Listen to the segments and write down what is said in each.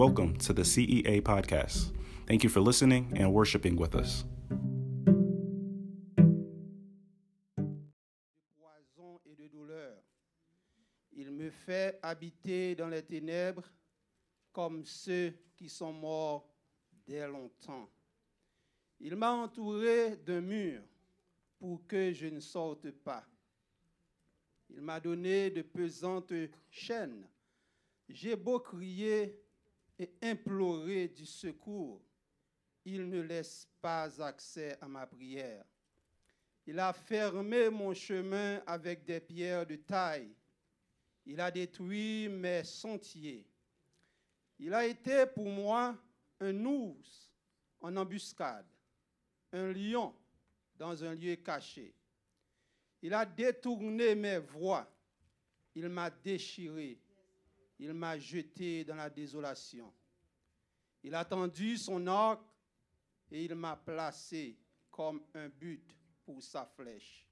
Welcome to the CEA podcast. Thank you for listening and worshiping with us. et de douleur. Il me fait habiter dans les ténèbres comme ceux qui sont morts dès longtemps. Il m'a entouré d'un mur pour que je ne sorte pas. Il m'a donné de pesantes chaînes. J'ai beau crier et implorer du secours, il ne laisse pas accès à ma prière. Il a fermé mon chemin avec des pierres de taille. Il a détruit mes sentiers. Il a été pour moi un ours en embuscade, un lion dans un lieu caché. Il a détourné mes voies. Il m'a déchiré. Il m'a jeté dans la désolation. Il a tendu son arc et il m'a placé comme un but pour sa flèche.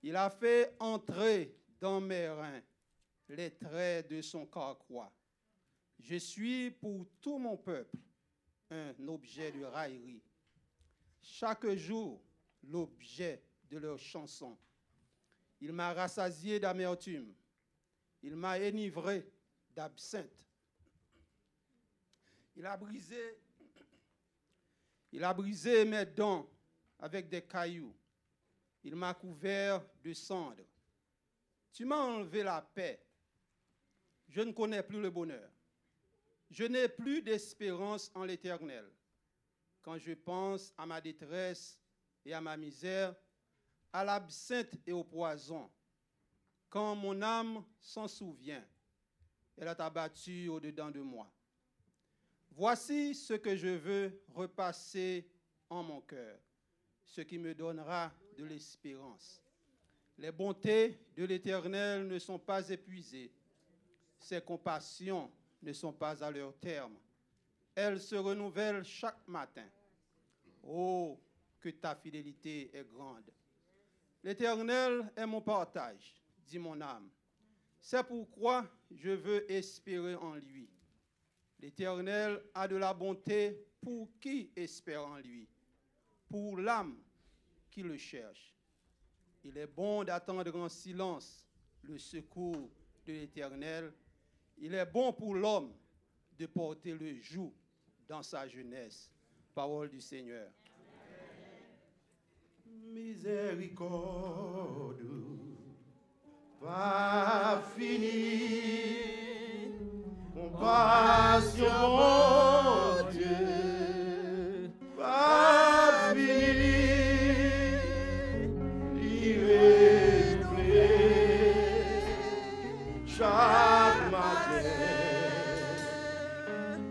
Il a fait entrer dans mes reins les traits de son carquois. Je suis pour tout mon peuple un objet de raillerie. Chaque jour, l'objet de leur chanson. Il m'a rassasié d'amertume. Il m'a enivré d'absinthe. Il a brisé, il a brisé mes dents avec des cailloux. Il m'a couvert de cendres. Tu m'as enlevé la paix. Je ne connais plus le bonheur. Je n'ai plus d'espérance en l'éternel. Quand je pense à ma détresse et à ma misère, à l'absinthe et au poison, quand mon âme s'en souvient, elle est abattue au-dedans de moi. Voici ce que je veux repasser en mon cœur, ce qui me donnera de l'espérance. Les bontés de l'Éternel ne sont pas épuisées, ses compassions ne sont pas à leur terme. Elles se renouvellent chaque matin. Oh, que ta fidélité est grande. L'Éternel est mon partage, dit mon âme. C'est pourquoi je veux espérer en lui. L'Éternel a de la bonté pour qui espère en lui, pour l'âme qui le cherche. Il est bon d'attendre en silence le secours de l'Éternel. Il est bon pour l'homme de porter le joug dans sa jeunesse. Parole du Seigneur. Miséricorde, pas fini, compassion, Dieu, pas fini, chaque matin,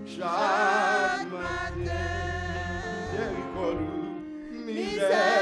chaque matin, miséricorde,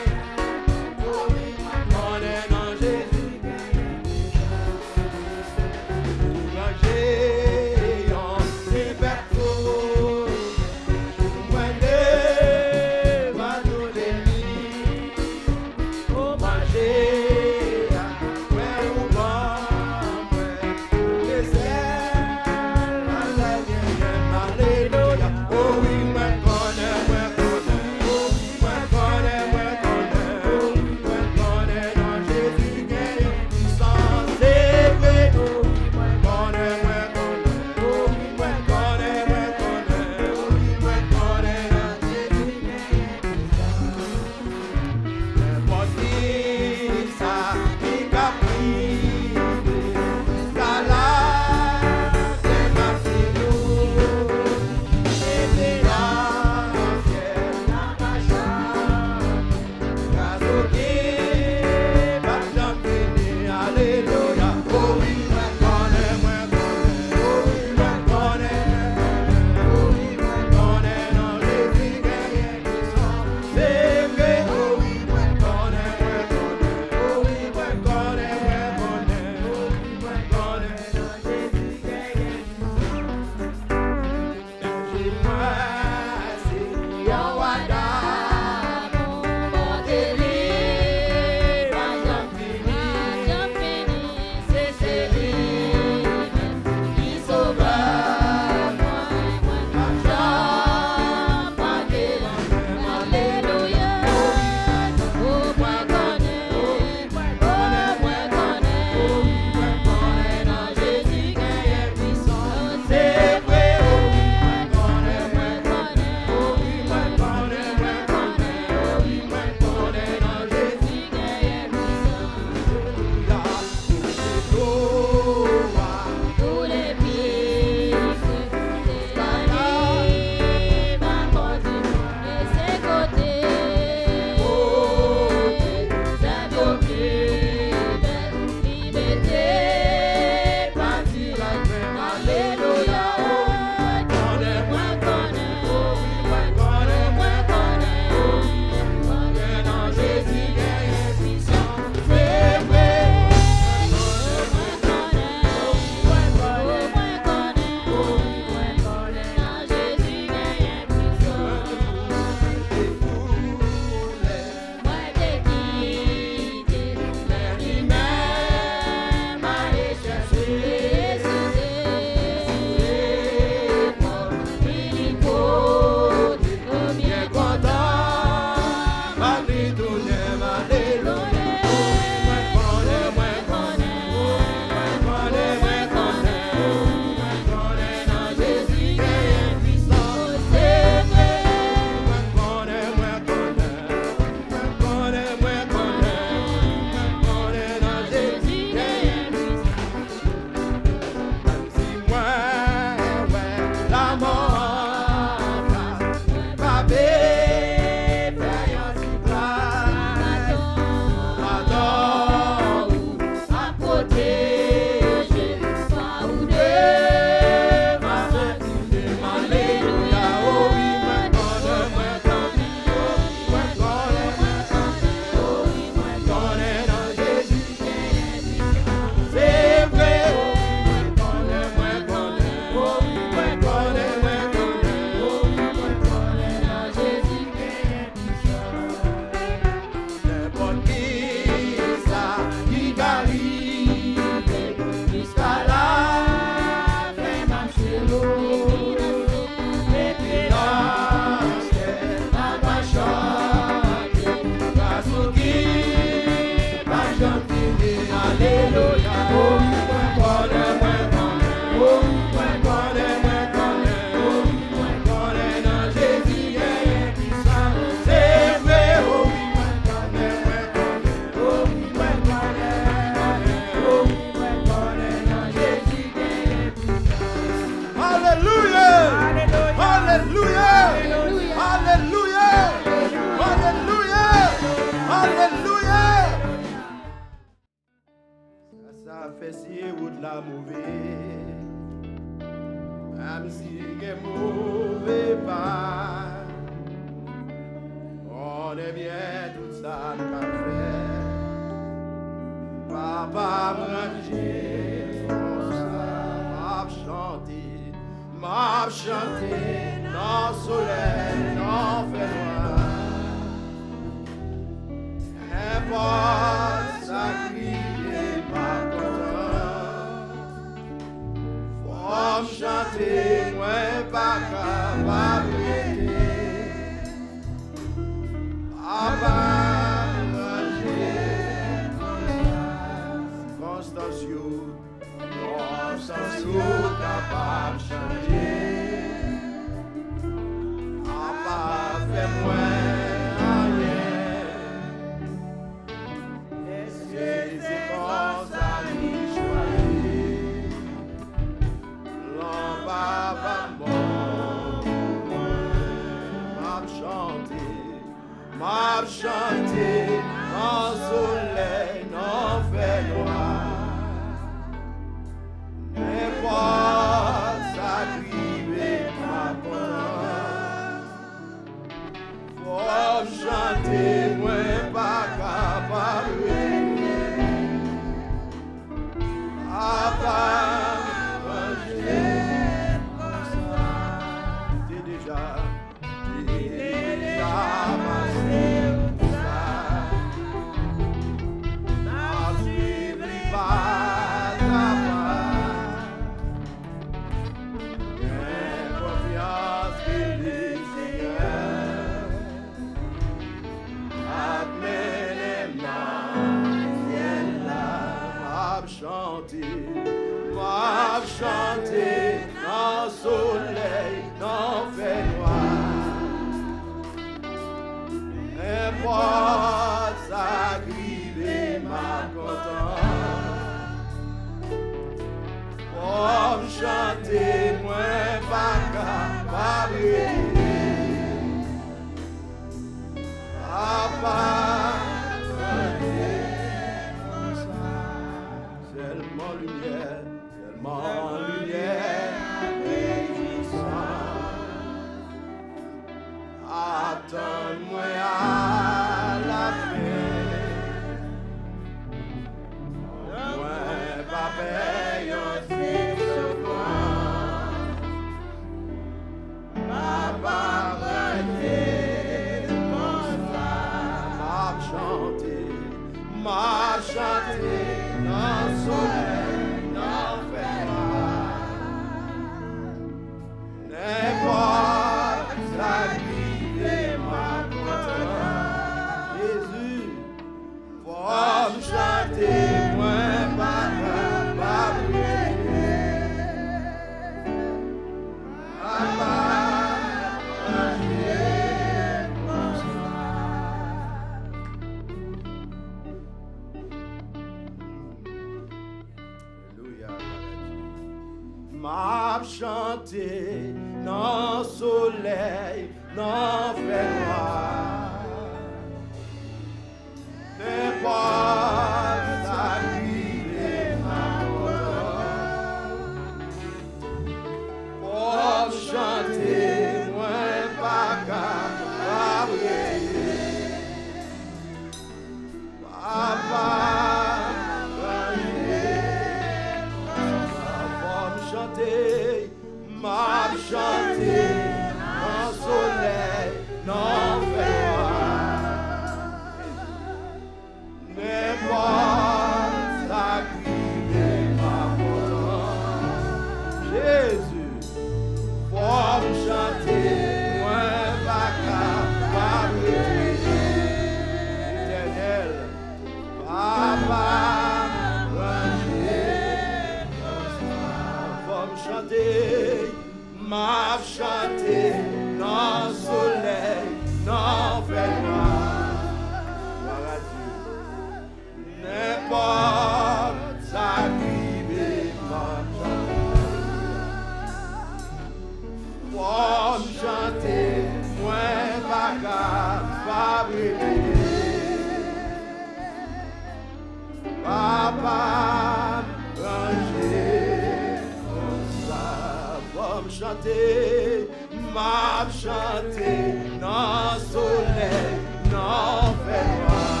chanté, m'a chanté, dans soleil, dans noir.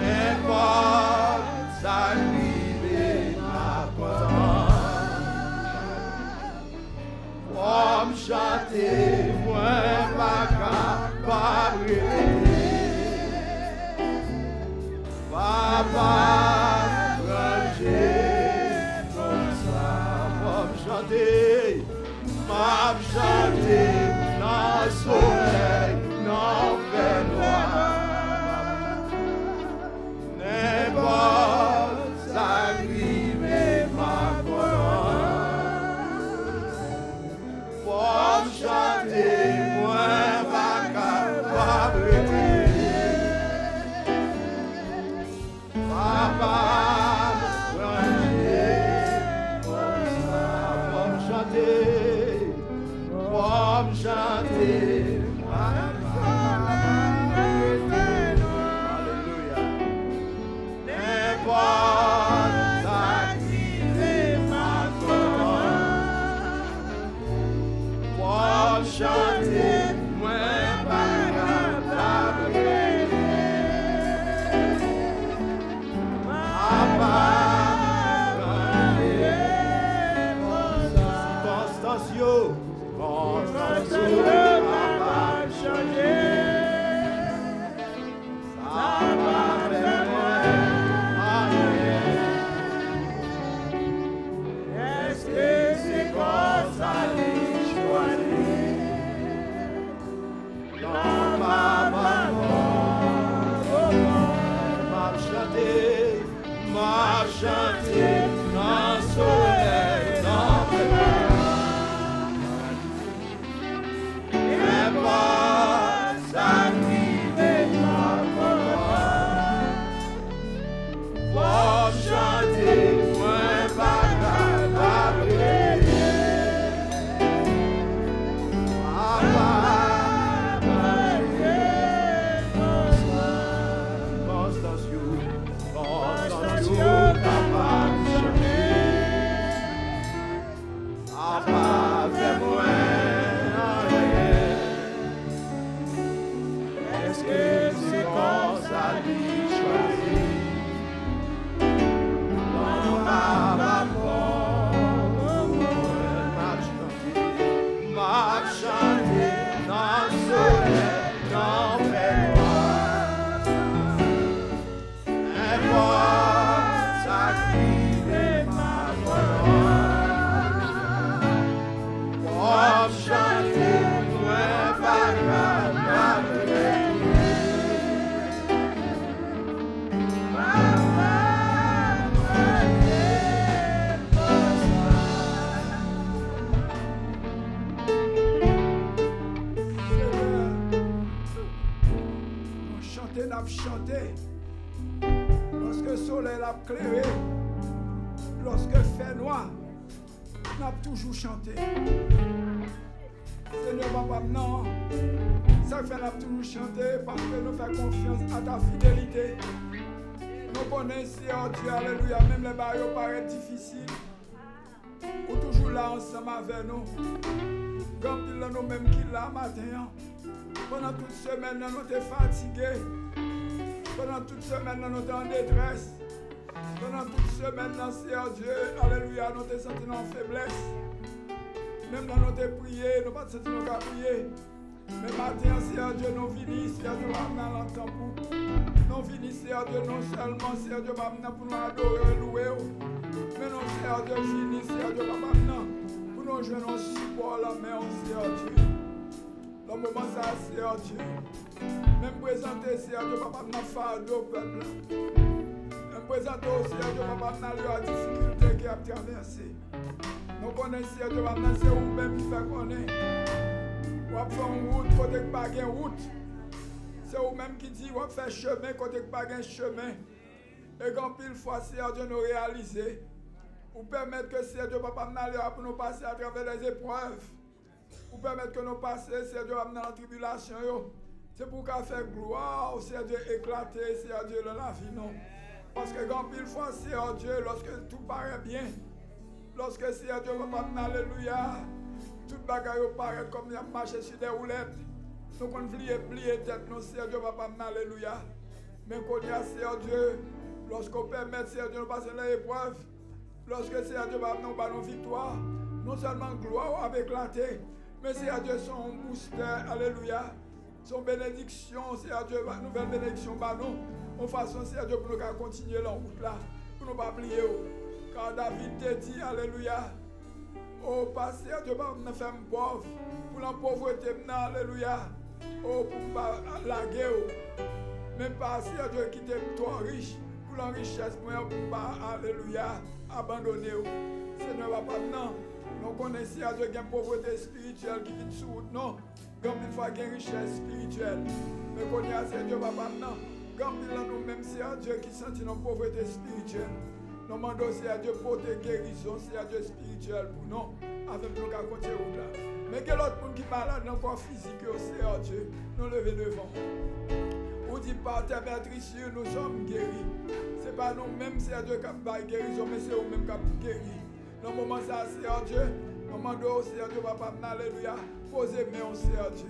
N'importe arrive, ma Pour me chanter, moi, capable Papa, m'a chanter, dans comme chanté. Seigneur Papa, non. Ça fait n'a toujours chanté parce que nous faisons confiance à ta fidélité. Nous connaissons, Seigneur Dieu, Alléluia, même les barrières paraissent difficiles. Ou toujours là ensemble avec nous. Quand il nous même qui là matin. Pendant toute semaine, nous sommes fatigués. Pendant toute semaine, nous sommes en détresse. Pendant toute semaine, Seigneur Dieu, Alléluia, nous sommes en faiblesse. Même dans nos prières, nous ne pas senti nous prier. Mais matin, Seigneur Dieu, nous venons, Seigneur Dieu, dans l'entend pour. Nous venons, Seigneur Dieu, non seulement, Seigneur Dieu, pour nous adorer et louer. Mais non, Seigneur Dieu, venons, Seigneur Dieu, pour nous jouer nos support la main, Seigneur Dieu. Le moment ça, Seigneur Dieu. Même présenter, Seigneur Dieu, papa, m'a fardeau, peuple. Même présenter, Seigneur Dieu, papa, m'a la difficulté qui a traversé. Nous connaissons, Seigneur Dieu, papa, c'est vous-même qui fait connaître. Ou a fait une route, côté que pas de route. C'est vous-même qui dit, ou a fait chemin, côté que pas de chemin. Et quand pile fois, Seigneur Dieu, nous réaliser. Ou permettre que, Seigneur Dieu, papa, m'a pour nous passer à travers les épreuves pour permettre que nous passions, Seigneur Dieu, dans la tribulation. C'est pour qu'à faire gloire, Seigneur Dieu, éclater, Seigneur Dieu, dans la vie. Parce que quand pile fois, Seigneur Dieu, lorsque tout paraît bien, Lorsque Seigneur Dieu va pas alléluia, tout bagaille paraît comme il a marché sur des roulettes. Nous qu'on plier, plier tête, nous Seigneur Dieu va alléluia. Mais qu'on y a Seigneur Dieu, lorsqu'on permet Seigneur Dieu de passer l'épreuve, lorsque Seigneur Dieu va nous donner nos victoire, non seulement gloire avec éclaté, mais Seigneur Dieu son booster, alléluia. Son bénédiction, Seigneur Dieu, nouvelle bénédiction, bah nous, en façon, Seigneur Dieu, pour nous continuer la route là, pour nous pas oublier. Car David te dit, alléluia, oh, pas Seigneur Dieu, nous faire pauvre, pour la pauvreté, alléluia, oh, pour pas laguer, même pas Seigneur Dieu, qui t'aime toi riche, pour la richesse, pour ne pas, alléluia, abandonner. Seigneur, va pas non. Nous connaissons Dieu, une pauvreté spirituelle qui vient sur non. Comme une fois une richesse spirituelle. Mais a, c'est Dieu, papa, non. Comme il a nous-mêmes, c'est Dieu qui sentit nos pauvreté spirituelle. Nous demandons, à Dieu, pour tes guérisons, c'est à Dieu spirituel pour nous, avec nous qu'à continuer là. Mais que l'autre monde qui est malade dans le corps physique, à Dieu, nous lever devant. Ou dit par tes maîtrises, nous sommes guéris. Ce n'est pas nous-mêmes, à Dieu qui a guérison, mais c'est nous-mêmes qui a guéri. Dans le moment, à Dieu. Nous demandons, à Dieu, papa, alléluia. Posez main Seigneur Dieu.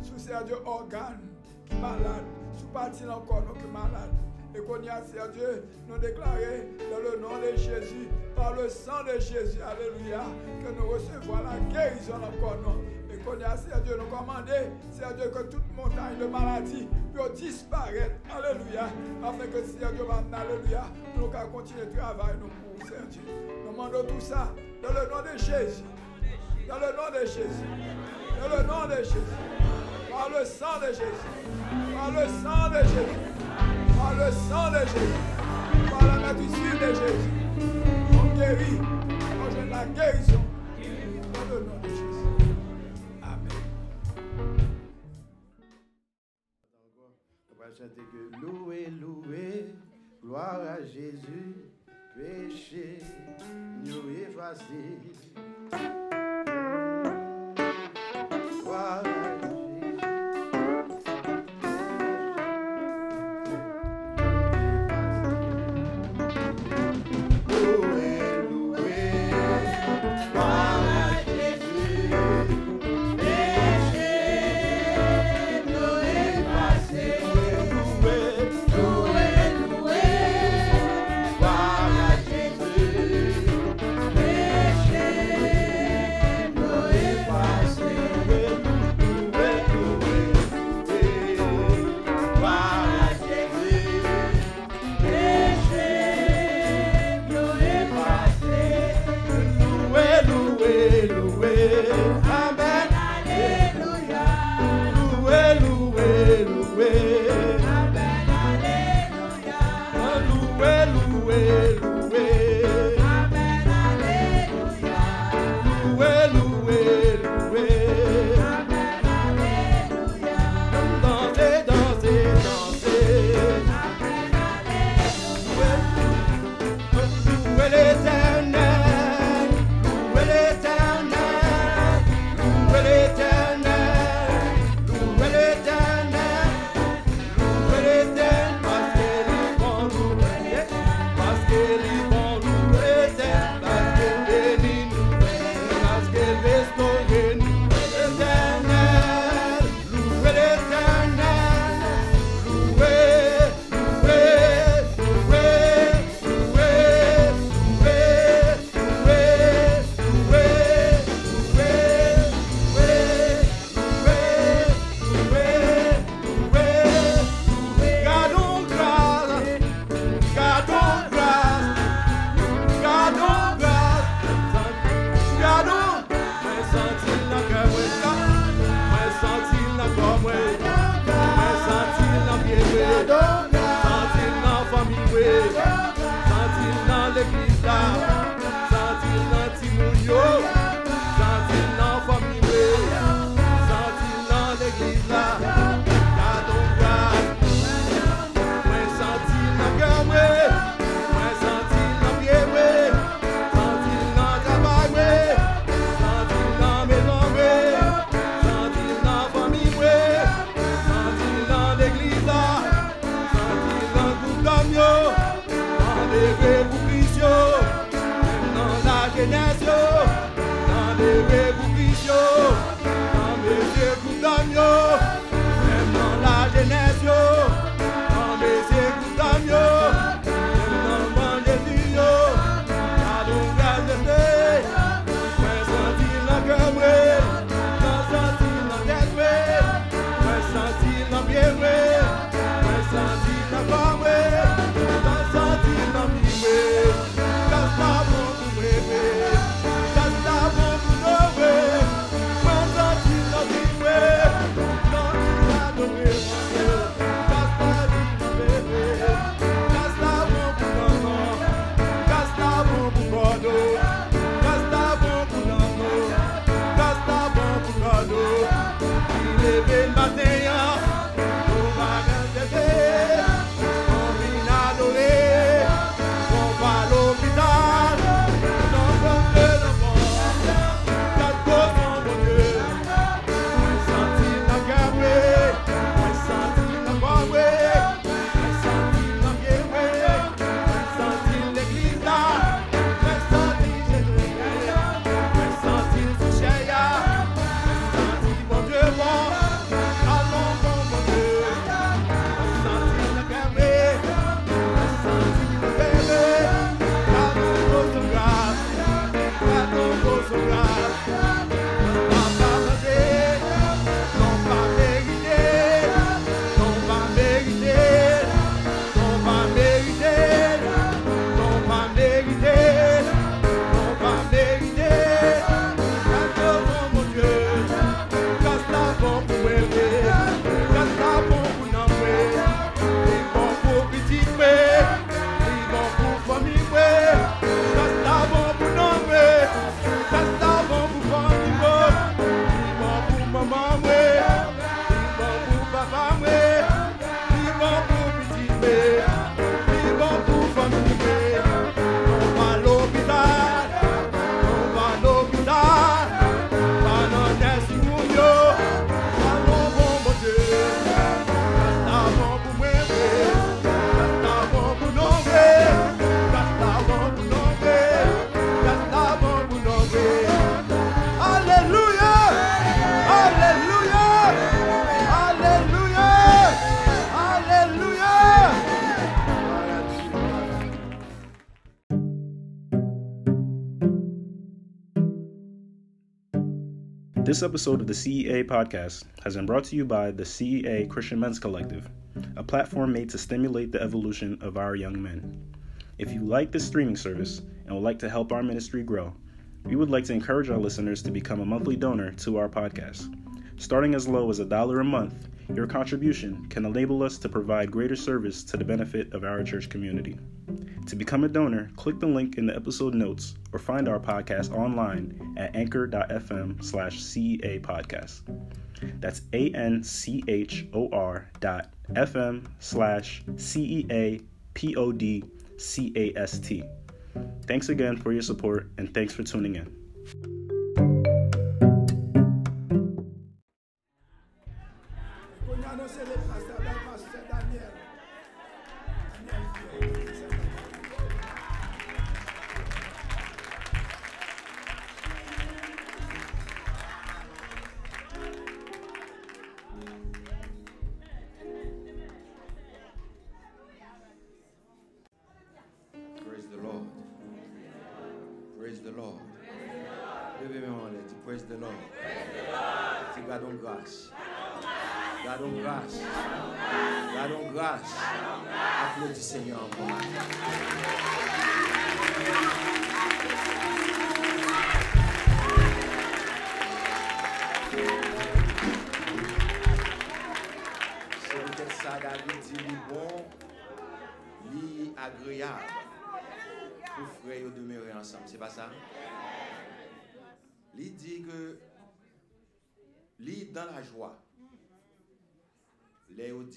Sous Seigneur Dieu, organe qui est malade. Sous partie encore, nous qui est malade. Et qu'on y a, Seigneur Dieu, nous déclarer dans le nom de Jésus, par le sang de Jésus, alléluia, que nous recevons la guérison encore nous. Et qu'on y a, Seigneur Dieu, nous commander, Seigneur Dieu, que toute montagne de maladie puisse disparaître, alléluia, afin que Seigneur Dieu, alléluia, nous puissions continuer le travail, nous pour Seigneur Dieu. Nous demandons tout ça dans le nom de Jésus. Dans le nom de Jésus. Dans le nom de Jésus. Par le sang de Jésus. Par le sang de Jésus. Par le sang de Jésus. Par la maîtrise de Jésus. On guérit. On jette la guérison. Dans le nom de Jésus. Amen. On louer, gloire à Jésus, péché, nous effacer. This episode of the CEA podcast has been brought to you by the CEA Christian Men's Collective, a platform made to stimulate the evolution of our young men. If you like this streaming service and would like to help our ministry grow, we would like to encourage our listeners to become a monthly donor to our podcast. Starting as low as a dollar a month, your contribution can enable us to provide greater service to the benefit of our church community. To become a donor, click the link in the episode notes or find our podcast online at anchor.fm slash CEA podcast. That's A N C H O R dot FM slash C E A P O D C A S T. Thanks again for your support and thanks for tuning in.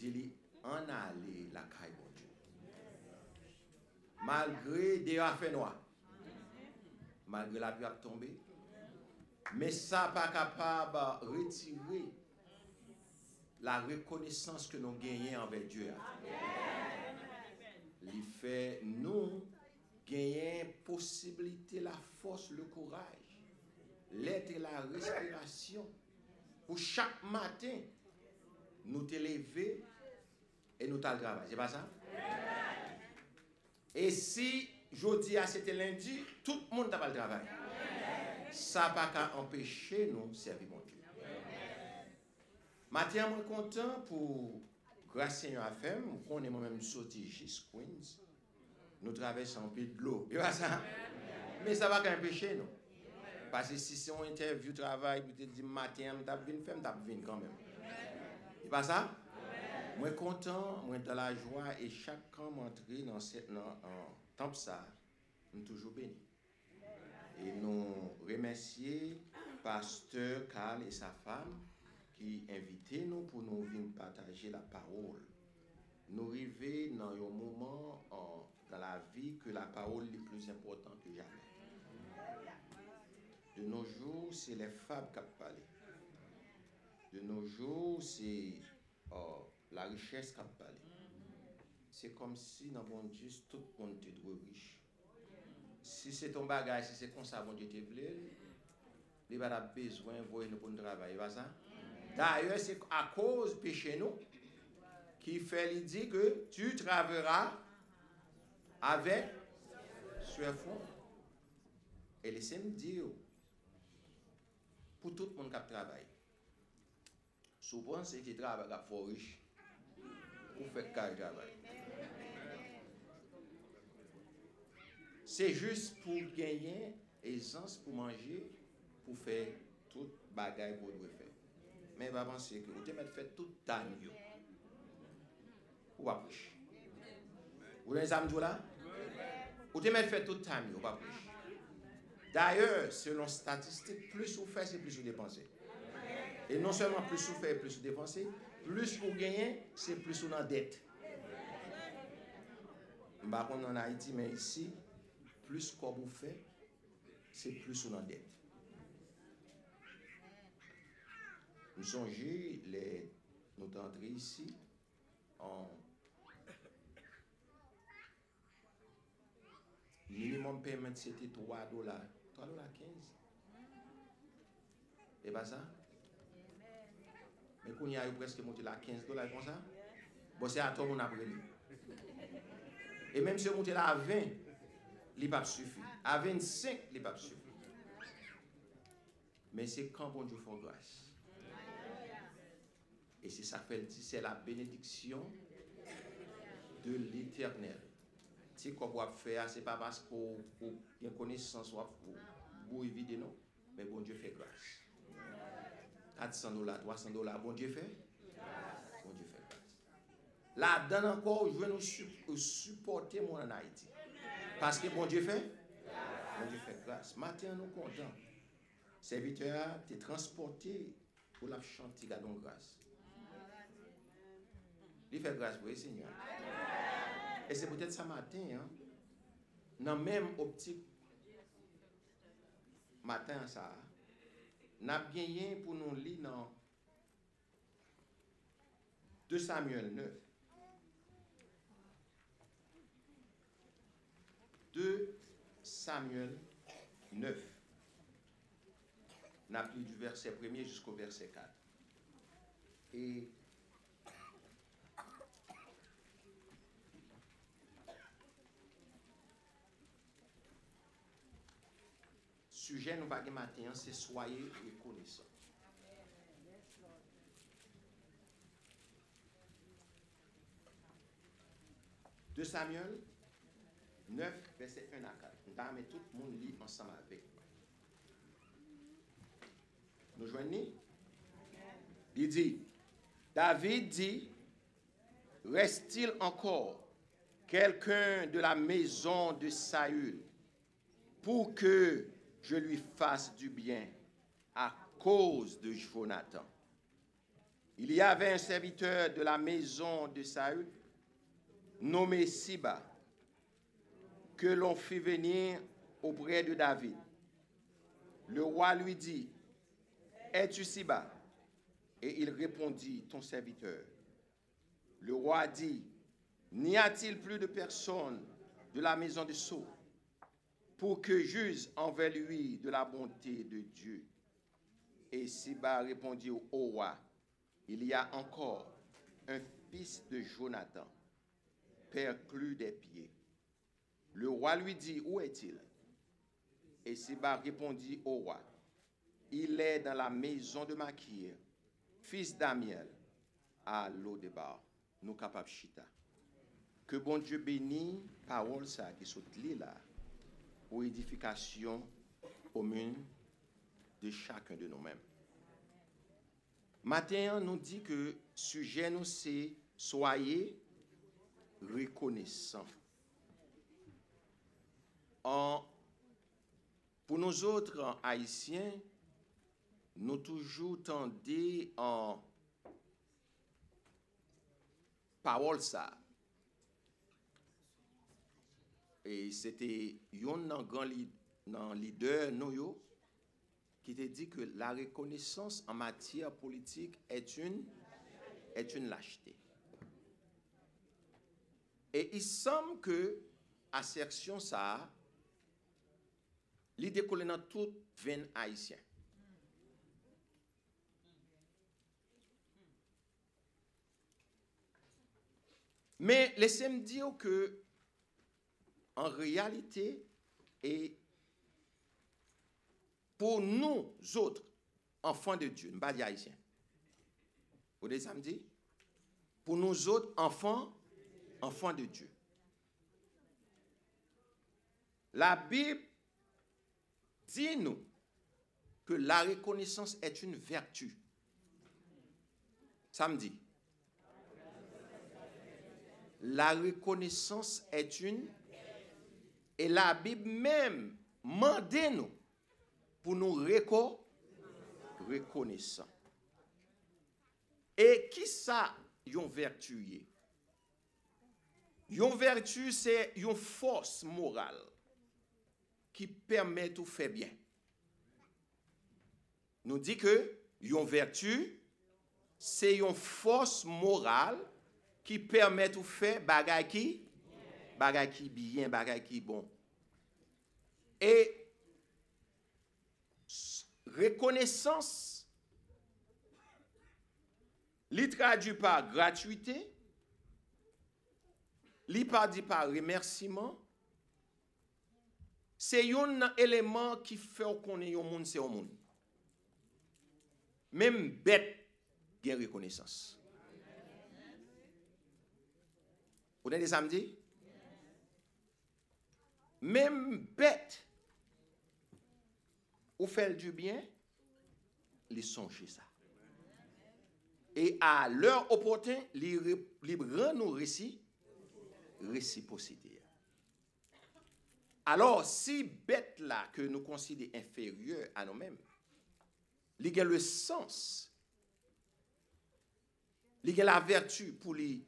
Dit li en aller la caille bon Dieu. Malgré des a fait noir. Malgré la pluie a tombé. Mais ça pas capable de retirer la reconnaissance que nous gagnons envers Dieu. Il fait nous gagner possibilité, la force, le courage, l'aide et la respiration pour chaque matin nous te lever et nous t'al travail. C'est pas ça? Et si jeudi à c'était lundi, tout le monde t'a pas le travail. Ça pas qu'à empêcher nous servir mon Dieu. Matin, je suis content pour grâce Seigneur à faire, on est moi-même sorti chez Queens. Nous traversons un peu de l'eau. Pas ça? Mais ça va qu'à empêcher nous. Parce que si c'est une interview travail, puis tu dis matin, je vais venir je vais venir quand même. Et pas ça? Moi content, moi dans la joie et chacun m'entrer dans cette dans, en temple ça, nous toujours béni. Et nous remercier pasteur Carl et sa femme qui invité nous pour nous partager la parole. Nous arrivons dans un moment en- dans la vie que la parole est plus importante que jamais. De nos jours, c'est les femmes qui parlent. De nos jours, c'est la riches kap pale. Se kom si nan bon Diyos, tout moun te dwe riche. Si se ton bagay, si se kon sa bon Diyos te vle, li ba la bezwen voye nou pou nou travaye, va sa? D'ayor, se a koz peche nou, ki fe li di ke tu travera avek sou fon. E lese m di yo, pou tout moun kap travaye. Sou pon se ki travaye la fo riche, pour faire qu'il travail. C'est juste pour gagner aisance pour manger, pour faire tout bagaille pour doit faire. Mais va penser que vous devez faire tout yo. Ou pas plus. Vous les amis là? Vous devez faire tout pas plus. D'ailleurs, selon statistiques, plus vous faites, c'est plus vous dépensez. Et non seulement plus vous faites, plus vous dépensez, plus ou genyen, se plus ou nan det. Bakon nan Haiti, men isi, plus kob ou fe, se plus ou nan det. Nou sonje, nou tantre isi, an minimum payment, se te 3 dolar. 3 dolar 15. E ba sa? Mais qu'on y a presque monté là 15 dollars comme ça. Bon, c'est à toi mon après lui. Et même si on monte là à 20, il pas suffit. À 25, il pas suffit. Mais c'est quand bon Dieu fait grâce. Et c'est ça fait dit, c'est la bénédiction de l'éternel. Sais, qu'on va faire, c'est pas parce qu'on a une connaissance ou pour éviter, non? Mais bon Dieu fait grâce. 400 dollars, 300 dollars, bon Dieu fait Bon Dieu fait grâce. Là, dedans encore, je veux nous supporter moi en Haïti. Parce que bon Dieu fait Bon Dieu fait grâce. Matin, nous contents. Serviteur, tu es transporté pour la chanter, gardons grâce. Il fait grâce pour Seigneur. Et c'est peut-être ce matin, hein, dans même optique, matin, ça, n'a bien pour nous lire dans 2 Samuel 9. 2 Samuel 9. N'a du verset 1 jusqu'au verset 4. Et sujet nous pas matin, c'est soyez reconnaissants. De Samuel 9, verset 1 à 4. Nous mettre tout le monde lit ensemble avec nous. Nous joignons Il dit, David dit, reste-t-il encore quelqu'un de la maison de Saül pour que je lui fasse du bien à cause de Jonathan. Il y avait un serviteur de la maison de Saül, nommé Siba, que l'on fit venir auprès de David. Le roi lui dit, Es-tu Siba Et il répondit, Ton serviteur. Le roi dit, N'y a-t-il plus de personne de la maison de Saul pour que juge envers lui de la bonté de Dieu. Et Siba répondit au roi, il y a encore un fils de Jonathan, perclus des pieds. Le roi lui dit, où est-il? Et Siba répondit au roi, il est dans la maison de Makir, fils d'Amiel, à l'Odebar, nous capables chita. Que bon Dieu bénisse parole ça qui sont là pour édification commune de chacun de nous-mêmes. Matin, nous dit que sujet nous c'est soyez reconnaissants. Pour nous autres haïtiens, nous toujours tendez en parole ça e sete yon nan gran li, nan lider nou yo, ki te di ke la rekonesans an matyar politik et un, et un lachete. E y sam ke asersyon sa a, li dekole nan tout ven haisyen. Men, lesem diyo ke en réalité, et pour nous autres, enfants de Dieu, pas haïtiens, vous voyez ça Pour nous autres, enfants, enfants de Dieu. La Bible dit nous que la reconnaissance est une vertu. Samedi. La reconnaissance est une et la Bible même mande nous pour nous reconnaissant. Et qui ça yon vertu Yon vertu c'est une force morale qui permet de faire bien. Nous dit que yon vertu c'est une force morale qui permet de faire bagay qui bagay qui bien, bagay qui bon. Et reconnaissance, li traduit par gratuité, li pas dit par remerciement, c'est un élément qui fait qu'on est un monde, c'est un monde. Même bête a reconnaissance. Vous avez des samedis? Même bête, ou fait du bien, les songer ça. Et à l'heure opportune, les rend nous récit, réciprocité. Alors, si bête là que nous considérons inférieur à nous-mêmes, il a le sens, il a la vertu pour les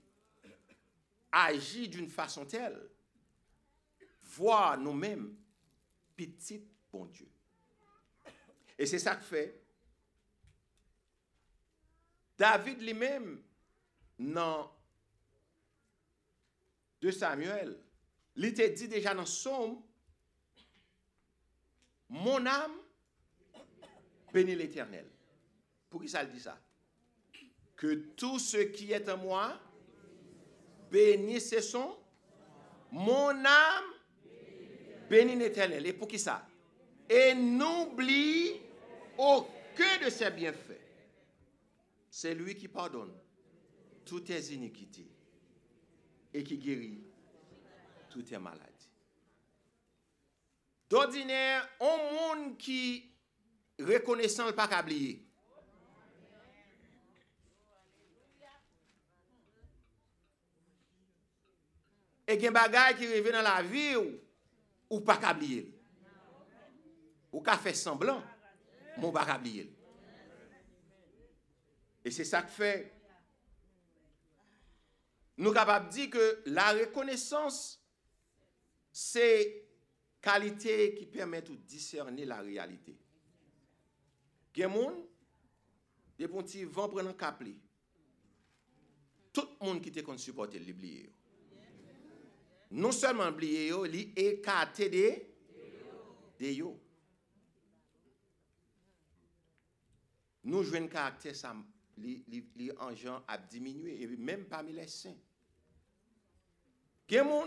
agir d'une façon telle, voir nous-mêmes petit bon Dieu. Et c'est ça que fait David lui-même, dans de Samuel, il était dit déjà dans Somme, mon âme bénit l'Éternel. Pour qui ça dit ça? Que tout ce qui est en moi bénisse son. Mon âme bénit l'Éternel. Et pour qui ça? Et n'oublie aucun de ses bienfaits. C'est lui qui pardonne toutes tes iniquités et qui guérit toutes tes maladies. D'ordinaire, un monde qui reconnaissant le pas oublier. Et il y a des qui reviennent dans la vie ou, pas oublier. Ou qu'a fait semblant, mon pas. Et c'est ça que fait. Nous capables de dire que la reconnaissance, c'est qualité qui permet de discerner la réalité. Il y a des gens, des petits. Tout le monde qui te supporter l'oublier. Non seulement oublier, il écarté de yo. Nous jouons caractère les gens a diminué, et même parmi les saints. Quelqu'un,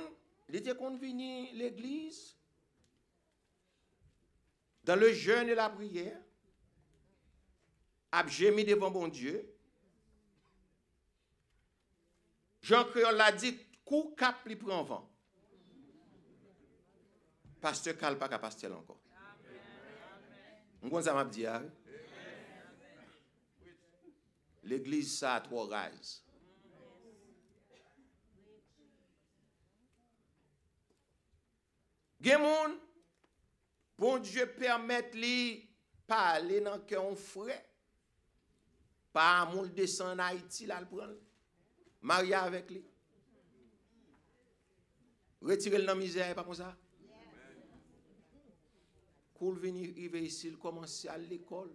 il était convenu l'église, dans le jeûne et la prière, a gémi devant mon Dieu. Jean Créole l'a dit, coup cap li prend vent. pasteur Karl pas qu'à pasteur encore. Mwen sa map di a. L'eglise sa a tro raz. Gen moun, bon Dje permèt li pa ale nan ke on fre. Pa moun desan na iti la l pran. Marya avèk li. Retire l nan mizè, pa kon sa. Cool venir arriver ici, il commence à l'école.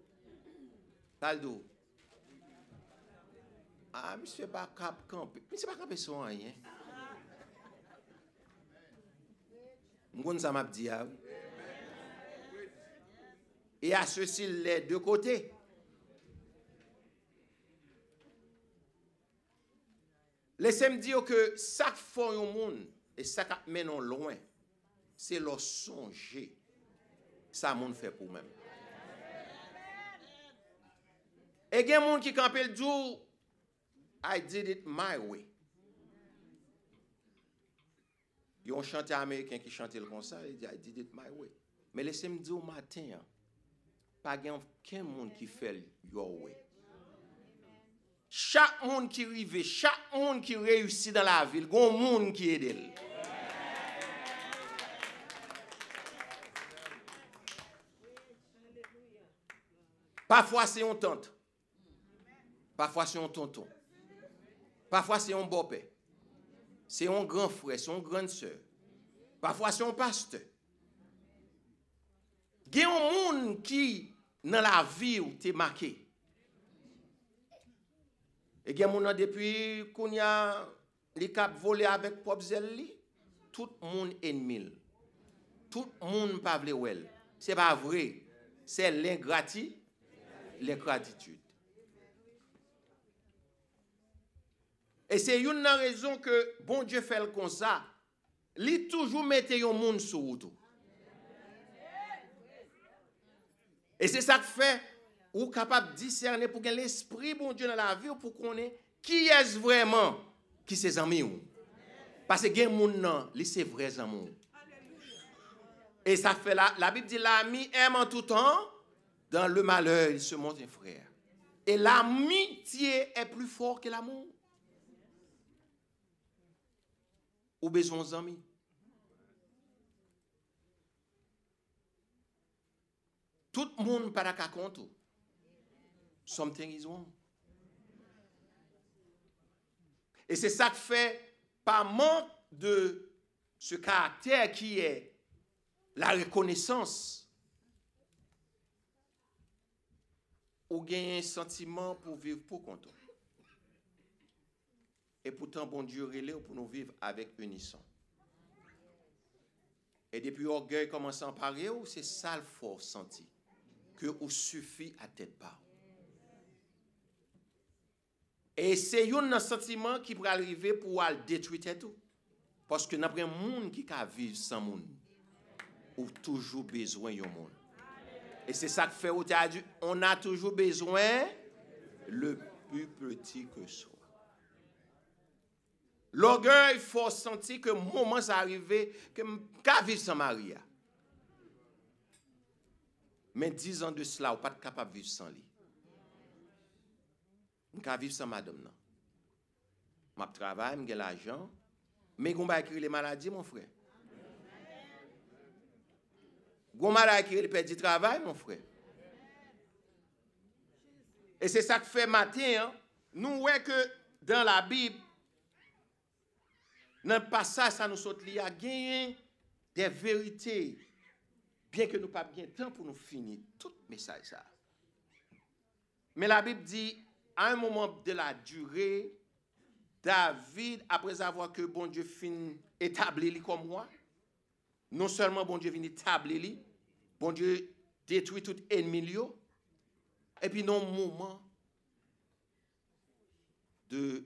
Taldo, ah, monsieur pas cap camper. Monsieur pas camper sur rien. M'gon ça Et à ceci les deux côtés. Laissez-moi dire que ça fait un monde et ça mène loin, c'est le songer. Ça monde fait pour même. Et des gens qui campent le jour I did it my way. Il y a un chanteur américain qui chantait comme ça, il dit I did it my way. Mais laissez-moi dire au matin, pas aucun monde qui fait your way. Chaque monde qui arrive, chaque monde qui réussit dans la ville, il y a un monde qui aide. Parfois c'est une tante. Parfois c'est un tonton. Parfois, c'est un beau-père. C'est un grand frère, c'est une grande soeur. Parfois, c'est un pasteur. Il y a un monde qui, dans la vie, t'es marqué. Et il y a un monde depuis qu'on a les cap volé avec Pop tout le monde ennemi. Tout le monde pas Ce C'est pas vrai. C'est l'ingratitude, l'ingratitude. Et c'est une raison que bon Dieu fait comme ça. Il toujours mette un monde sur tout. Et c'est ça que fait ou capable de discerner pour que l'esprit bon Dieu dans la vie ou pour qu'on ait qui est vraiment qui ses amis ou. Parce que gen moun nan, li c'est vrais amour. Et ça fait la, la Bible dit l'ami aime en tout temps, dans le malheur il se montre un frère. Et l'amitié est plus fort que l'amour. Ou besoin d'amis. Tout le monde pas d'accord compte. Something is wrong. Et c'est ça que fait, par manque de ce caractère qui est la reconnaissance, ou gagne un sentiment pour vivre pour compte. Et pourtant, bon Dieu relève pour nous vivre avec unisson. Et depuis orgueil commence à emparer, c'est ça le fort senti? Que vous suffit à tête pas. Et c'est un sentiment qui pourrait arriver pour détruire tout. Parce que un monde qui peut vivre sans monde. Ou toujours besoin de monde. Et c'est ça que fait au théâtre. On a toujours besoin le plus petit que soi. L'orgueil, il faut sentir que moment c'est arrivé, que qu'à vivre sans Maria. Mais dix ans de cela, on n'est pas capable de vivre sans lui. On ne vivre sans madame. Non. Je travaille, je l'argent. Mais on va écrire les maladies, mon frère. Je vais écrire les pertes travail, mon frère. Et c'est ça que fait matin. Hein. Nous voyons que dans la Bible, dans le passage, ça nous saute, il y a des vérités, bien que nous pas bien temps pour nous finir tout message. Ça. Mais la Bible dit, à un moment de la durée, David, après avoir que bon Dieu fin établi comme moi, non seulement bon Dieu vient établir, bon Dieu détruit tout ennemi, et puis non moment de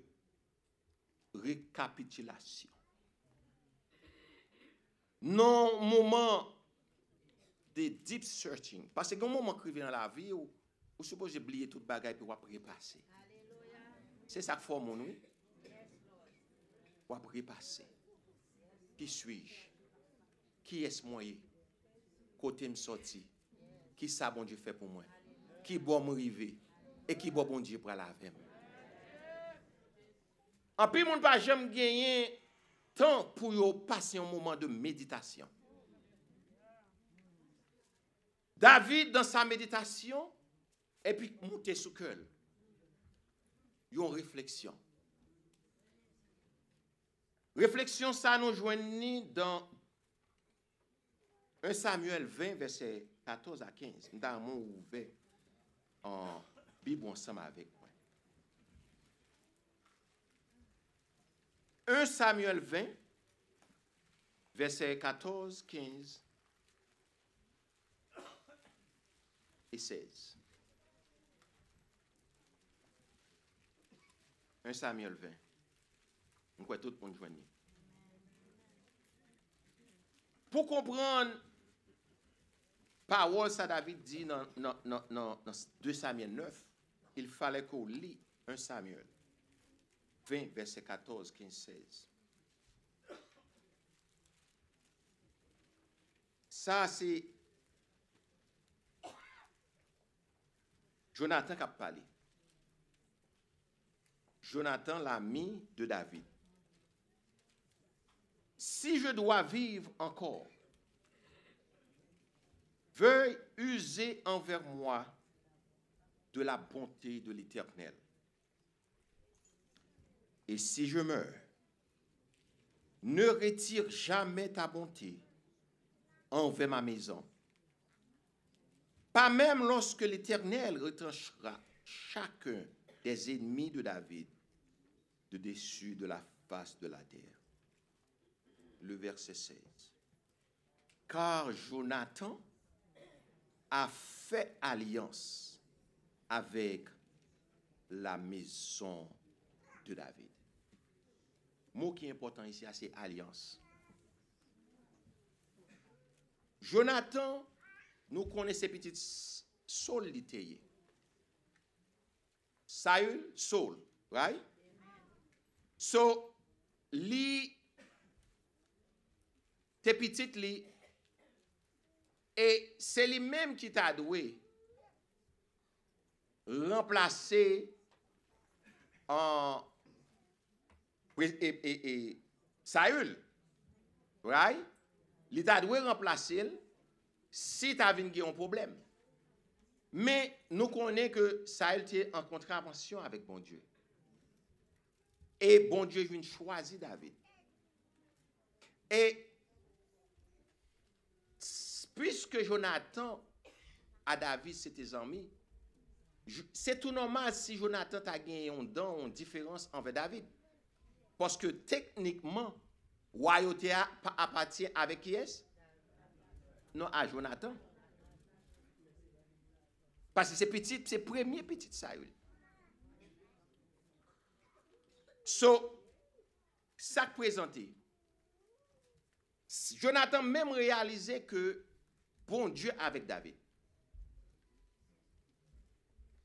récapitulation. Non moment de deep searching. Parce que quand moment qui dans la vie, où vous supposez oublier toute bagaille pour repasser. C'est ça que fait mon oui. Pour repasser. Qui suis-je? Qui est-ce moi? Me sorti. Qui ça bon Dieu fait pour moi? Qui bon me river? Et qui bon Dieu pour la vie? En plus, mon pas jamais gagner temps pour passer un moment de méditation. David, dans sa méditation, et puis monter sous cœur. Une réflexion. Réflexion, ça nous joignit dans 1 Samuel 20, verset 14 à 15. Nous avons ouvert en Bible ensemble avec moi. 1 Samuel 20, verset 14, 15 et 16. 1 Samuel 20. On croit tout le monde. Pour comprendre parole ça David dit dans, dans, dans, dans 2 Samuel 9, il fallait qu'on lit 1 Samuel 20, verset 14, 15, 16. Ça, c'est Jonathan qui a parlé. Jonathan, l'ami de David. Si je dois vivre encore, veuille user envers moi de la bonté de l'Éternel. Et si je meurs, ne retire jamais ta bonté envers ma maison. Pas même lorsque l'Éternel retranchera chacun des ennemis de David de dessus de la face de la terre. Le verset 16. Car Jonathan a fait alliance avec la maison de David. Mot qui est important ici, c'est alliance. Jonathan, nous connaissons ces petites solidités. Saül, Saul, right? So, li, te petit li, E se li menm ki ta dwe remplase an e, e, e, Saül. Right? Li ta dwe remplase el si ta vin gen yon probleme. Men nou konen ke Saül te en kontravansyon avèk bon Diyo. E bon Diyo vin chwazi David. E Puiske Jonathan a David se te zanmi, se tou normal si Jonathan ta gen yon dan, yon diferans anve David. Poske teknikman, wayote a apatye avek ki es? Non, a Jonathan. Paske se petit, se premye petit sa yon. So, sak prezante. Jonathan menm realize ke bon Dieu avec David.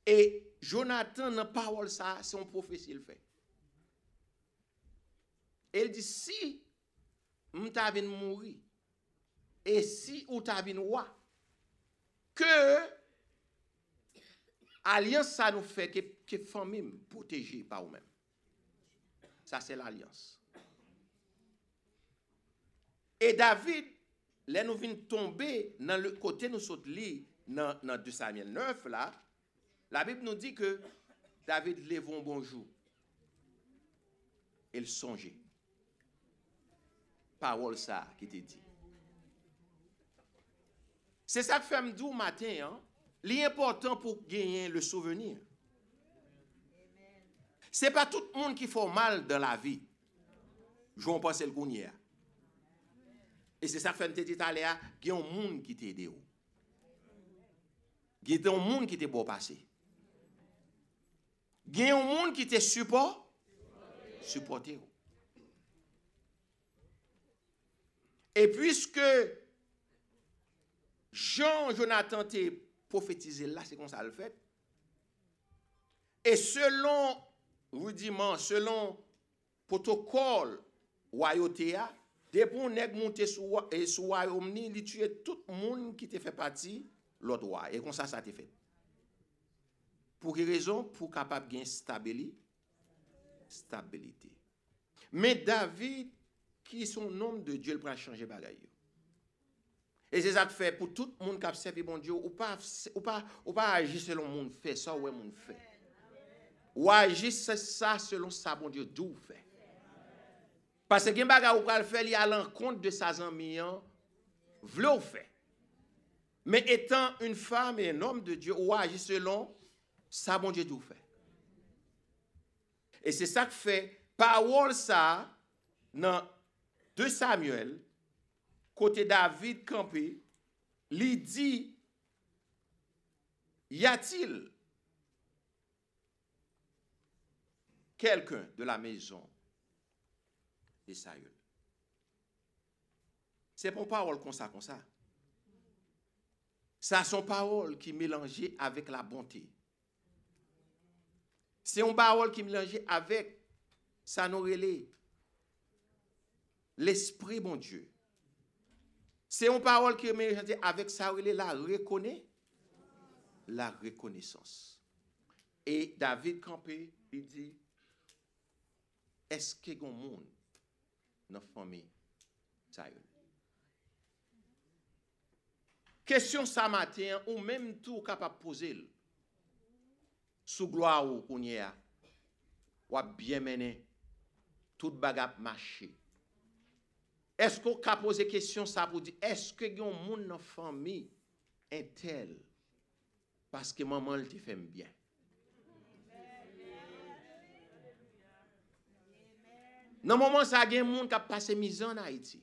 Et Jonathan, dans parole ça, c'est un prophétie il fait. Il dit, si m'tavin mourir, et si ou t'avin roi, que alliance ça nous fait que, que famille protégée par vous-même. Ça, c'est l'alliance. Et David, là, nous venons tomber dans le côté nous sommes dans, dans 2 Samuel 9, là. La Bible nous dit que David lève un bonjour. Il songeait. Parole ça qui te dit. C'est ça que fait me matin, hein? L'important pour gagner le souvenir. Ce n'est pas tout le monde qui fait mal dans la vie. Je vais penser le gounier. Et c'est ça que je dit tout à il y a un monde qui t'aide. Il y a un monde qui te beau passé. Il y a un monde qui te supporte. Supporter. Et puisque Jean Jonathan t'a prophétisé là, c'est comme ça le fait. Et selon rudiment, selon protocole royauté, Depon neg monte sou, e sou wayom ni, li tue tout moun ki te fe pati lot way. E kon sa sa te fet. Pou ki rezon? Pou kapap gen stabili. Stabilite. Men David ki son nom de Diyo l pral chanje bagay yo. E se sa te fe pou tout moun kap sepi bon Diyo ou pa, ou pa, ou pa aji selon moun fe, sa ou e moun fe. Ou aji se sa selon sa bon Diyo dou fe. Parce que baga ou pral faire, à l'encontre de sa amis, vle ou fait. Mais étant une femme et un homme de Dieu, ou agit selon ça, bon Dieu, d'où fait. Et c'est ça que fait, parole ça, dans 2 Samuel, côté David campé, lui dit, y a-t-il quelqu'un de la maison de Saül. C'est pour parole comme ça, comme ça. Ça son parole qui mélangeait avec la bonté. C'est une parole qui mélangeait avec ça nous l'esprit bon Dieu. C'est une parole qui mélangeait avec ça la reconnaît la reconnaissance. Et David Campé, il dit est-ce que y nan fome sa yon. Kesyon sa maten, ou menm tou kapap pose l. Sou gloa ou konye a, wap bien mene, tout bagap mache. Esko ka pose kesyon sa pou di, eske yon moun nan fome entel, paske maman l te fem bien. Nan mouman sa gen moun kap pase mizan na Haiti.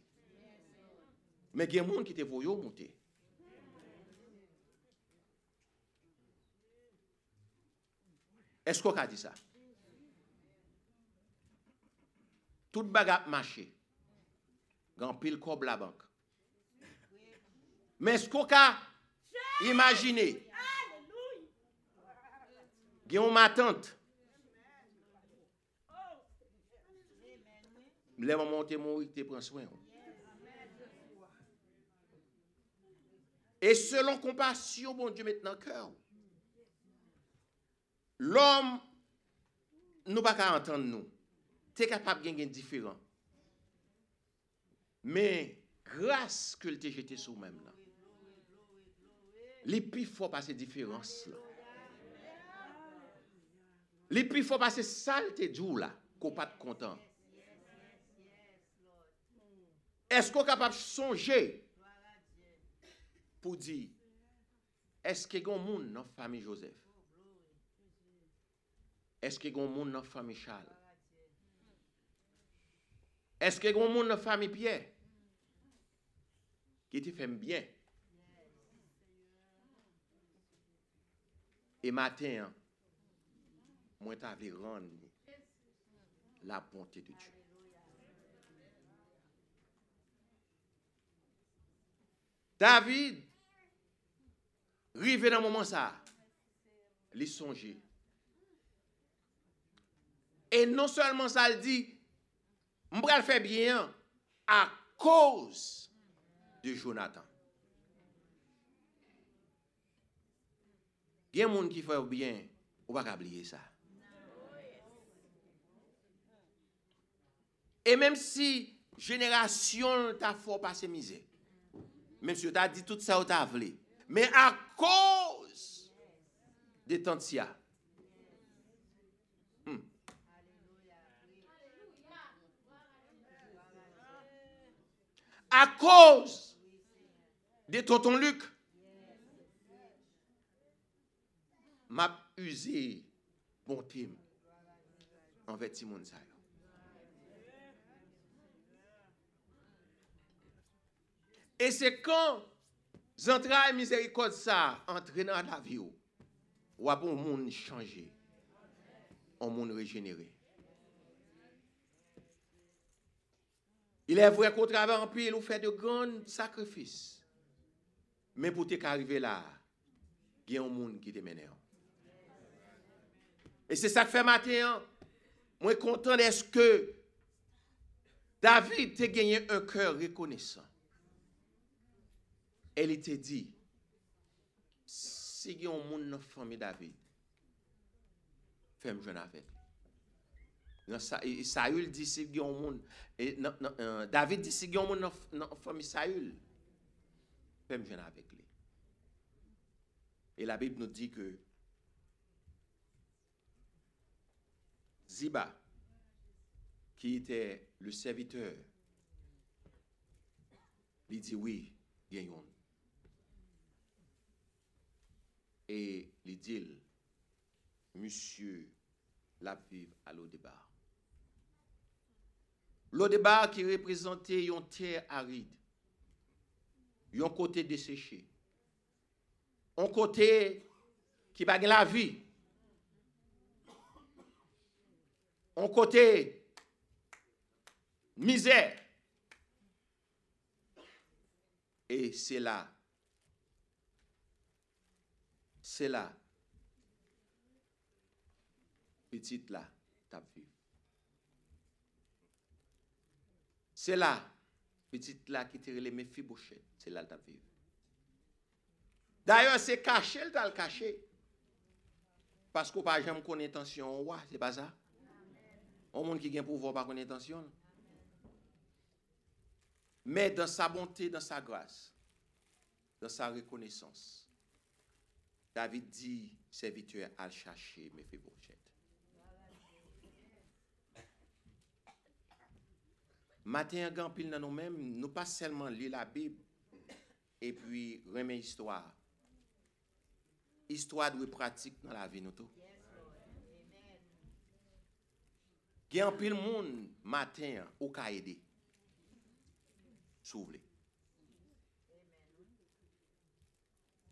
Men gen moun ki te voyo mouti. Esko ka di sa? Tout bagap mache. Gan pil kob la bank. Men esko ka imagine. Gen ou ma tante Mle maman te mouri, te pren soin. Et selon compassion, bon Dieu, met nan kèw. L'homme, nou baka antan nou. Te kapap gen gen diferan. Men, grâs ke lte jete sou mèm la. Li pi fò pa se diferans la. Li pi fò pa se salte djou la, ko pat kontan. Est-ce qu'on est capable de songer pour dire est-ce qu'il y a un monde dans la famille Joseph? Est-ce qu'il y a un monde dans la famille Charles? Est-ce qu'il y a un monde dans la famille Pierre? Qui te fait bien? Et matin, moi, t'avais rendre la bonté de Dieu. David, rive nan mouman sa, li sonje. E non seulement sa l di, mbral fe bien, a koz de Jonathan. Gen moun ki fe ou bien, ou bak abliye sa. E menm si jenerasyon ta fò pa se mize, si tu as dit tout ça, as voulu, mais à cause de Tantia, hmm. à cause de tonton Luc, m'a usé bonté envers Timon Et c'est quand j'entre miséricorde ça entre dans la vie ou un monde changé, un monde régénéré. Il est vrai qu'au travail en pile, on fait de grands sacrifices. Mais pour t'arriver là, il y a un monde qui te mène. Et c'est ça que fait matin. Hein. Moi, content est-ce que David t'a gagné un cœur reconnaissant. El ite di, se gen yon moun nan fami David, fem jwen avek. Non, Sa, Saül di se gen yon moun, e, nan, nan, uh, David di se gen yon moun nan, nan fami Saül, fem jwen avek li. E la Bib nou di ke, Ziba, ki ite le serviteur, li di, oui, gen yon. E li dil, Monsie la viv al Odebar. L'Odebar ki reprezentè yon tèr arid, yon kote desèche, yon kote ki bagen la vi, yon kote mizè, e se la c'est là, petite là, t'as vu. C'est là, petite là qui tire les bouchées, c'est là t'as vu. D'ailleurs, c'est caché, elle le caché. Parce qu'on pas jamais connaître intention, ouais, c'est pas ça. Un monde qui a pouvoir par connaître intention. Mais dans sa bonté, dans sa grâce, dans sa reconnaissance, David dit, serviteur al chercher Mephibosheth. Matin grand pile dans nous-mêmes, nous pas seulement lire la Bible et puis remettre histoire. Histoire doit pratique dans la vie nous tout. Gen pile monde matin au ka aider. S'ouvre.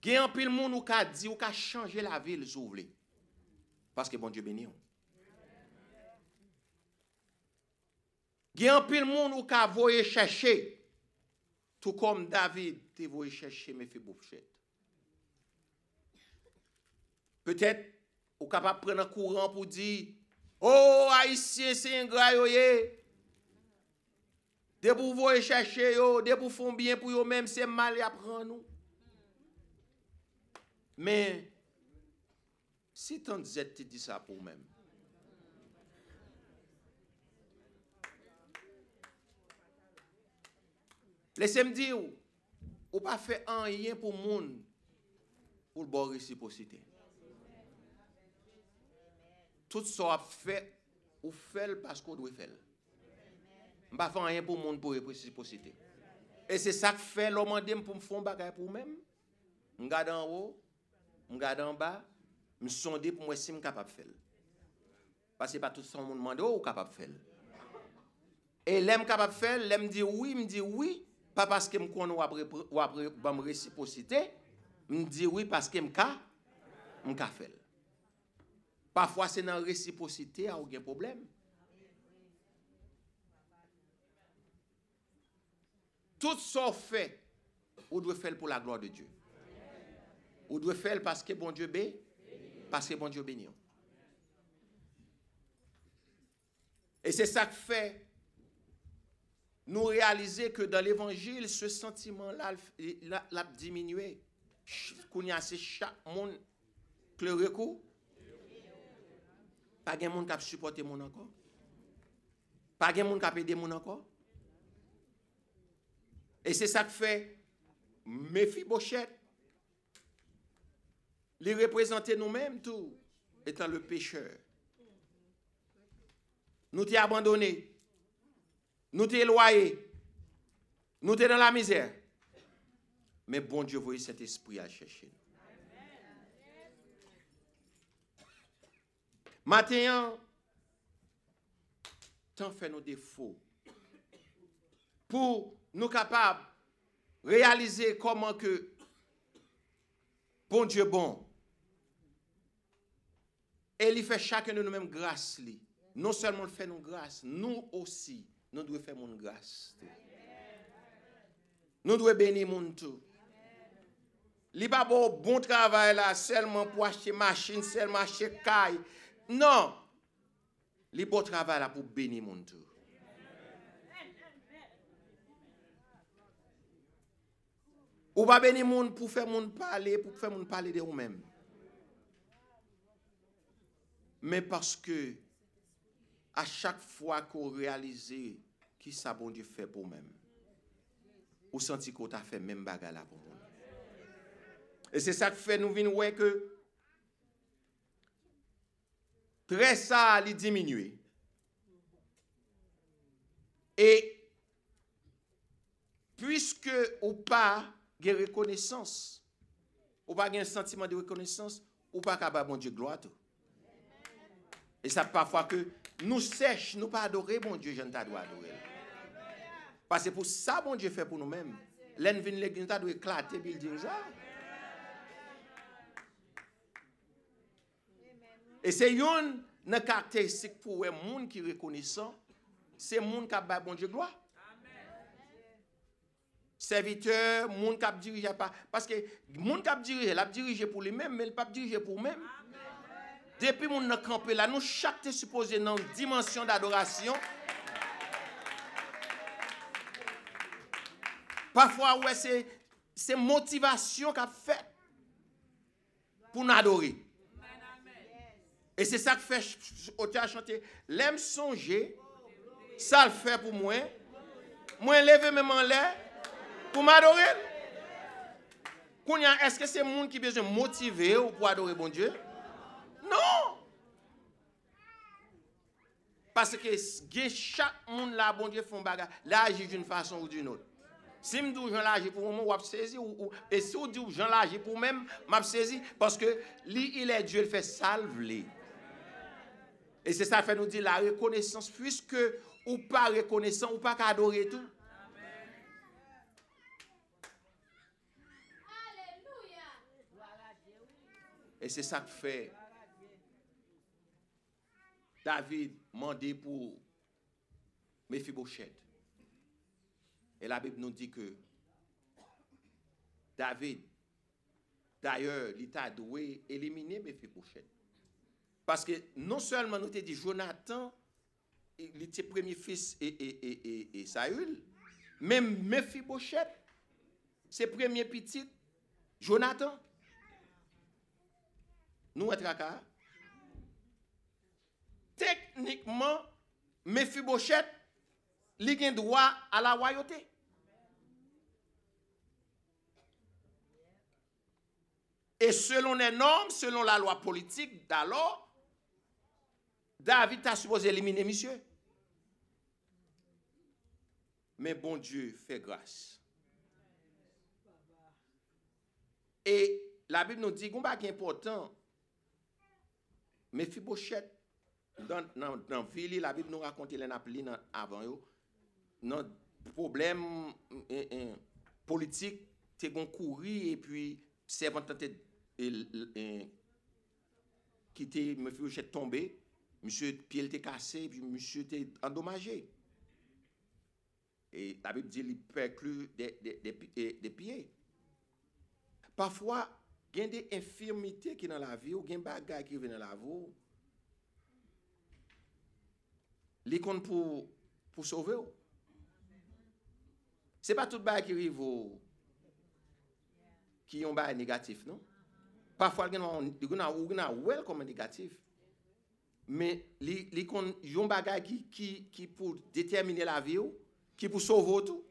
Il y a un peu de monde qui a dit ou qui changer la ville s'ouvre. Parce que bon Dieu béni. Il y a un peu de monde qui a voulu chercher tout comme David te voulu chercher Mephibosheth. Peut-être ou capable prendre un courant pour dire Oh, haïtien, c'est un gars, De pour vous chercher yo, de font bien pour eux même c'est mal à prendre nous. Men, si ton zet te di sa pou mèm, lesè m di ou, ou pa fè an yen pou moun, pou l bo resiposite. Tout so ap fè, ou fèl paskou dwe fèl. M pa fè an yen pou moun pou resiposite. E se sak fè l oman dem pou m fon bagay pou mèm, m gade an ou, je regarde en bas, je sonde pour moi si je suis capable de faire. Parce que pas tout le monde demande ou capable de faire. Et l'aime capable de faire, l'aime dit oui, me dit oui, pas parce que je connais après après me réciprocité, me dit oui parce que je me faire. Parfois c'est dans la réciprocité, a aucun problème. Tout ça fait, on doit faire pour la gloire de Dieu. On doit faire parce que bon Dieu bénit, parce que bon Dieu bénit. Et c'est ça que fait nous réaliser que dans l'évangile, ce sentiment-là l'a diminué. Qu'on y a chaque monde qui le recours. Pas de monde qui a supporté mon encore. Pas de monde qui a aidé mon encore. Et c'est ça que fait Mephibosheth. Les représenter nous-mêmes tout, étant le pécheur. Nous t'y abandonné. Nous t'y éloigné. Nous t'y dans la misère. Mais bon Dieu, voyez cet esprit à chercher. Maintenant, tant fait nos défauts pour nous capables de réaliser comment que bon Dieu bon. Et il fait chacun de nous-mêmes grâce. Non seulement il fait nous grâce, nous aussi, nous devons faire mon grâce. Nous devons bénir mon tout. Il pas bon, bon travail là, seulement pour acheter machine, seulement acheter caille. Non. Il bon travail là pour bénir mon tout. Ou pas bénir monde pour faire parler, pour faire parler de vous-même. Mais parce que à chaque fois qu'on réalise qui ça bon Dieu fait pour même, ou senti qu'on t'a fait même bagarre là pour nous. Et c'est ça qui fait nous venir ouais que très ça il diminue. Et puisque ou pas de reconnaissance, ou pas un sentiment de reconnaissance, ou pas capable bon Dieu gloire Et ça parfois que nous sèche, nous pas adorer bon Dieu, je ne dois adorer. Parce que pour ça bon Dieu fait pour nous-mêmes. L'en vient l'église, nous doit éclater puis dire ça. Et c'est une caractéristique pour les gens qui reconnaissant, c'est les gens qui ont bon Dieu gloire serviteur, moun kap dirige pas. Parce que moun kap dirige, l'a dirige pour lui-même, mais il pas dirige pour lui-même. Depuis nan campé là, nous chaque te supposé dans une dimension d'adoration. Parfois, ouais, c'est, c'est motivation qu'a fait pour nous adorer. Et c'est ça que fait au théâtre chanter. L'aime songer, ça le fait pour moi. Moi, lever même en l'air pour m'adorer. Est-ce que c'est monde qui besoin motiver pour adorer bon Dieu? Non. Parce que chaque monde là, bon Dieu, fait un bagage, l'agit d'une façon ou d'une autre. Si je dis que l'agis pour moi, je saisi. Et si je dis que l'agis pour même, je saisi. Parce que lui, il est Dieu, il fait salve. Et c'est ça qui fait nous dire la reconnaissance, puisque ou pas reconnaissant, ou pas adorer tout. Et c'est ça que fait David mandé pour Mephibosheth. Et la Bible nous dit que David, d'ailleurs, l'État doué éliminer Mephibosheth. Parce que non seulement nous te dit Jonathan, il était premier fils et, et, et, et Saül, mais Mephibosheth, c'est premier petit Jonathan. Nous, à Tracas, Techniquement, Mephibosheth, il a droit à la royauté. Et selon les normes, selon la loi politique d'alors, David a supposé éliminer monsieur. Mais bon Dieu fait grâce. Et la Bible nous dit qu'on pas important. Mais Don, nan, nan vili, la bib nou rakonte lè nap li nan avan yo, nan problem eh, eh, politik te gon kouri e pi servan tante eh, ki te me fi ou chet tombe, msye piel te kase, pi msye te endomaje. E la bib di li peklu de, de, de, de piye. Pafwa, gen de infirmite ki nan la vi ou gen bagay ki ven nan la vi ou, comptes pour, pour sauver. Ce n'est pas tout le qui arrive qui ont un négatif, non? Parfois, il y a un comme négatif. Mais a un bagage qui, qui, pour déterminer la vie qui pour sauver tout.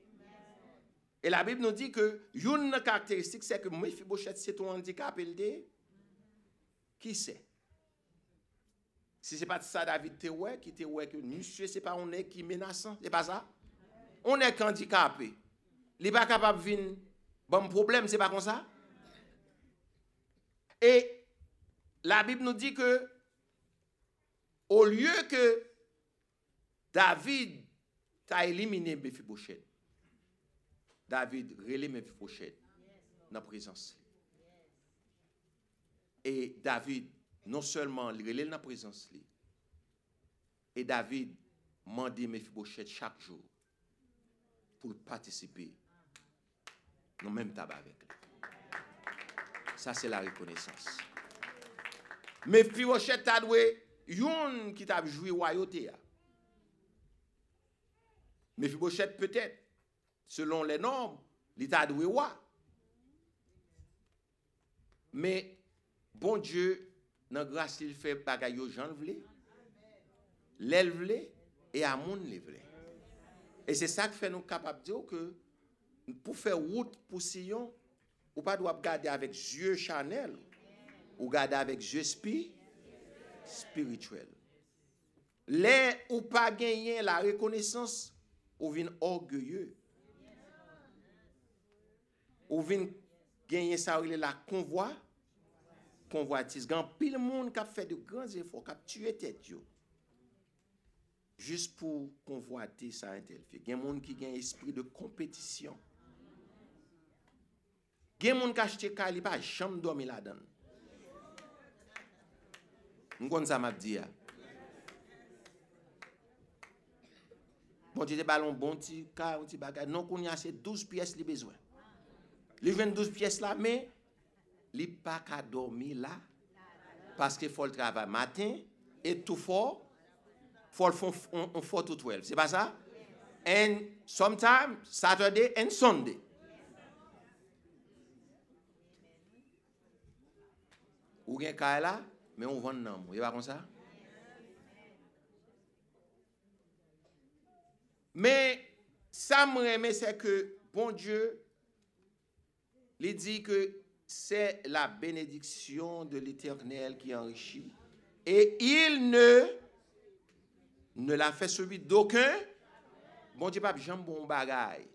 Et la Bible nous dit que une caractéristique, c'est que Mephibosheth, c'est ton handicap, il dit, qui c'est? Si ce n'est pas ça, David, te ouais, qui te ouais, que monsieur, ce n'est pas on est qui menaçant, c'est pas ça? On est handicapé. Il pas capable de venir. Bon problème, c'est pas comme ça? Et la Bible nous dit que, au lieu que David t'a éliminé Mephibosheth. David relève Mephibosheth dans la présence. Et David, non seulement il relève la présence, et David demande Mephibosheth chaque jour pour participer le même tabac avec lui. Ça, c'est la reconnaissance. Mephibosheth a doué, yon qui t'a joué royauté. Mais Fibochette peut-être, selon les normes, l'état de roi. Mais bon Dieu, nan grase il fè bagay yo jan vle, lèl vle, e a moun lè vle. E se sa k fè nou kapap diyo ke pou fè wout pou siyon, ou pa dwap gade avèk zye chanel, ou gade avèk zye spi, spirituel. Lè ou pa genyen la rekonesans, ou vin orgyeye. Ou vin genyen sa ou lè la konvoi, konvoitis, gan pil moun kap fè de gran zèfò, kap tue tèt yo. Jus pou konvoiti sa entel fè. Gen moun ki gen espri de kompetisyon. Gen moun kache te kali pa, chanm do mi la dan. Mwen kon sa map di ya. Bon ti te balon bon ti ka, bon ti bagay. Non kon yase 12 piyes li bezwen. Li jwen 12 piyes la, men... il pas qu'à dormir là. Parce qu'il faut le travail matin et tout fort. Faut le faire faut tout 12. C'est pas ça? And sometimes Saturday and Sunday. Ou gen ka là, mais on vend non. Il pas comme ça? Mais ça me c'est que bon Dieu, il dit que c'est la bénédiction de l'Éternel qui enrichit. Et il ne, l'a fait celui d'aucun. Bon Dieu, pas jamais bon bagaille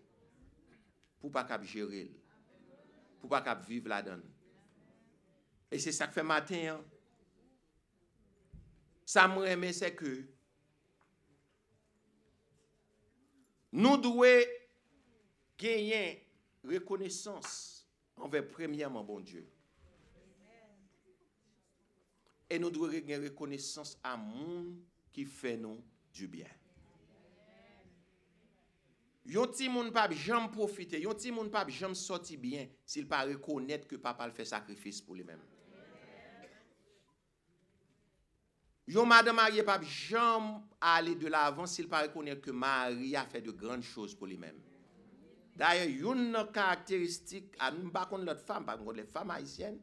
pour pas cap gérer, pour pas vivre là-dedans. Et c'est ça que fait matin. Hein. Ça me c'est que nous devons gagner reconnaissance envers premièrement bon Dieu. Et nous devons gagner reconnaissance à monde qui fait nous du bien. Yon ti moun pas jamais profiter, yon ti moun pas jamais sorti bien s'il pas reconnaître que papa fait sacrifice pour lui-même. Yon madame mariée pas jamais aller de l'avant s'il pas reconnaître que Marie a fait de grandes choses pour lui-même. D'ailleurs, une caractéristique, à nous, pas contre l'autre femme, par contre, les femmes haïtiennes,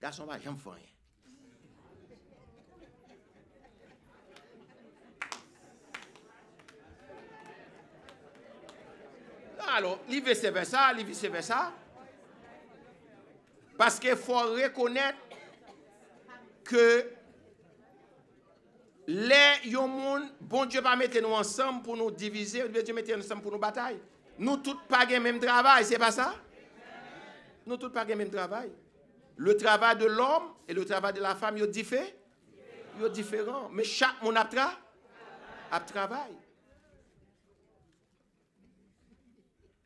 garçon va jamais rien. Alors, li vice versa, li vice versa. Parce qu'il faut reconnaître que les moun, bon Dieu pas mettre nous ensemble pour nous diviser, Dieu mettre nous ensemble pour nous batailler. Nous tous pas le même travail, c'est pas ça? Nous tous pas le même travail. Le travail de l'homme et le travail de la femme, ils différent. Ils différents. Mais chaque monde a, tra a travail.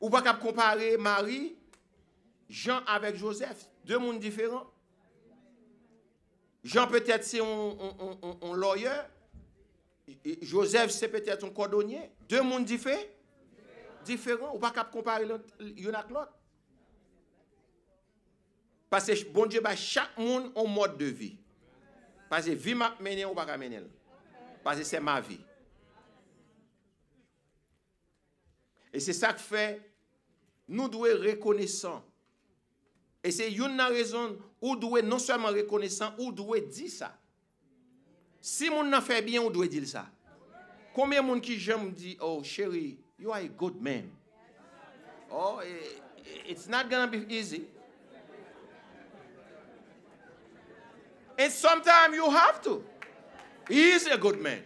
Ou pas comparer Marie, Jean avec Joseph, deux mondes différents. Jean peut-être c'est un, lawyer, Joseph c'est peut-être un cordonnier, deux mondes différents. Différents, ou pas comparer l'un avec l'autre. Parce que bon Dieu, chaque monde a un mode de vie. Parce que vie m'a mené ou pas mener. Parce que c'est ma vie. Et c'est ça que fait nous devons être reconnaissants. Et c'est une raison où devons non seulement reconnaissants, où nous devons dire ça. Si mon n'a fait bien, on doit dire ça? Combien de gens qui j'aime dit, oh chérie, you are a good man. Oh, it's not going to be easy. And sometimes you have to. He is a good man.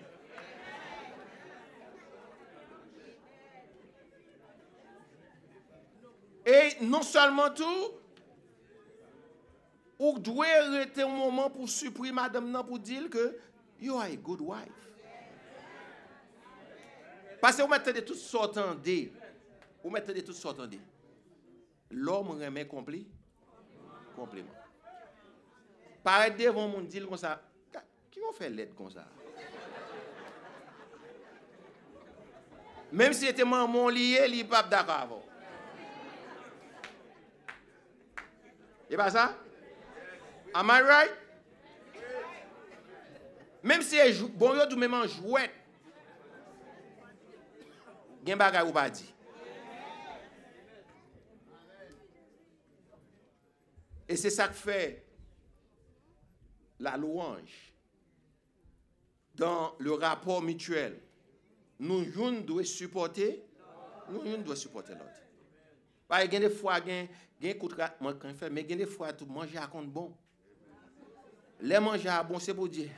Et non seulement tout, ou doit arrêter un moment pour supprimer madame nan pour dire que you are a good wife. Parce que vous mettez de toutes sortes de vous mettez de toutes sortes de L'homme remet complet, compliment. Paraître devant mon dire comme ça, qui va faire l'aide comme ça? Même si c'était maman lié, il n'est pas d'accord Et pas ça? Am I right? Même si bon yo tout même en jouet. Et c'est ça que fait la louange dans le rapport mutuel. Nous une devons supporter, nous une devons supporter l'autre. Par exemple, des fois, gen koutra moi quand fait mais gen des fois tout manger à bon les manger à bon c'est pour dire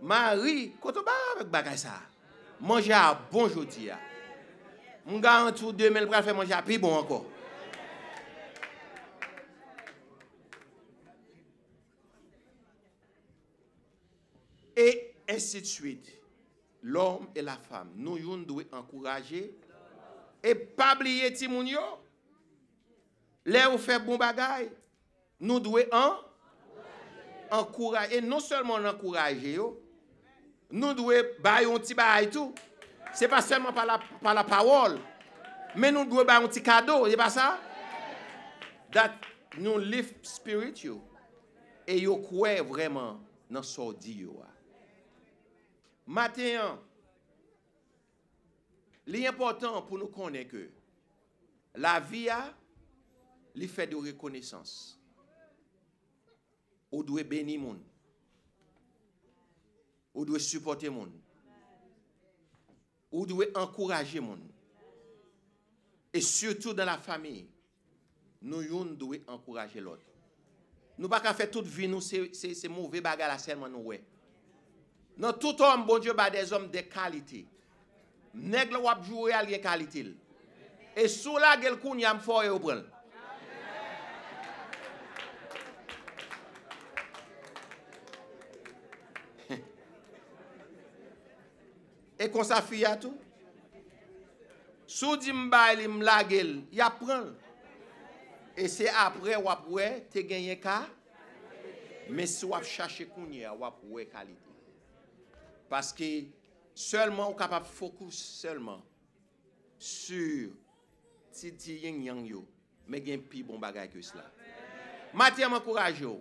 Marie quand on avec bagay ça manger à bon jodi a mon garanti 2000 pour faire manger plus bon encore et ainsi de suite l'homme et la femme nous devons encourager et pas oublier Timounio Là où fait bon bagay, nous devons encourager. Et non seulement encourager, nous devons faire un petit bagay tout. Ce n'est pas seulement par la, par la parole, mais nous devons faire un petit cadeau. C'est pas ça? That nous live spiritual. Et nous croyons vraiment dans ce dit. Maintenant, l'important pour nous connaître que la vie a li fait de reconnaissance. Ou doit bénir moun. Ou doit supporter moun. Ou doit encourager moun. Et surtout dans la famille, nous devons encourager l'autre. Nous ne pouvons pas faire toute vie, nous, c'est mauvais bagarre la seulement nous. Ouais. Non, tout homme, bon Dieu, bah, des hommes de qualité. Nègre wap jouer à qualité. Et sous la gueule, qu'on y a fort et au E kon sa fiya tou. Sou di mbay li mlagel, ya pran. E se apre wap we, te genye ka. Men si wap chache kounye, wap we kalite. Paske, selman ou kapap fokus selman sur ti ti yin yang yo, men gen pi bon bagay ke sla. Matye mwakouraj yo.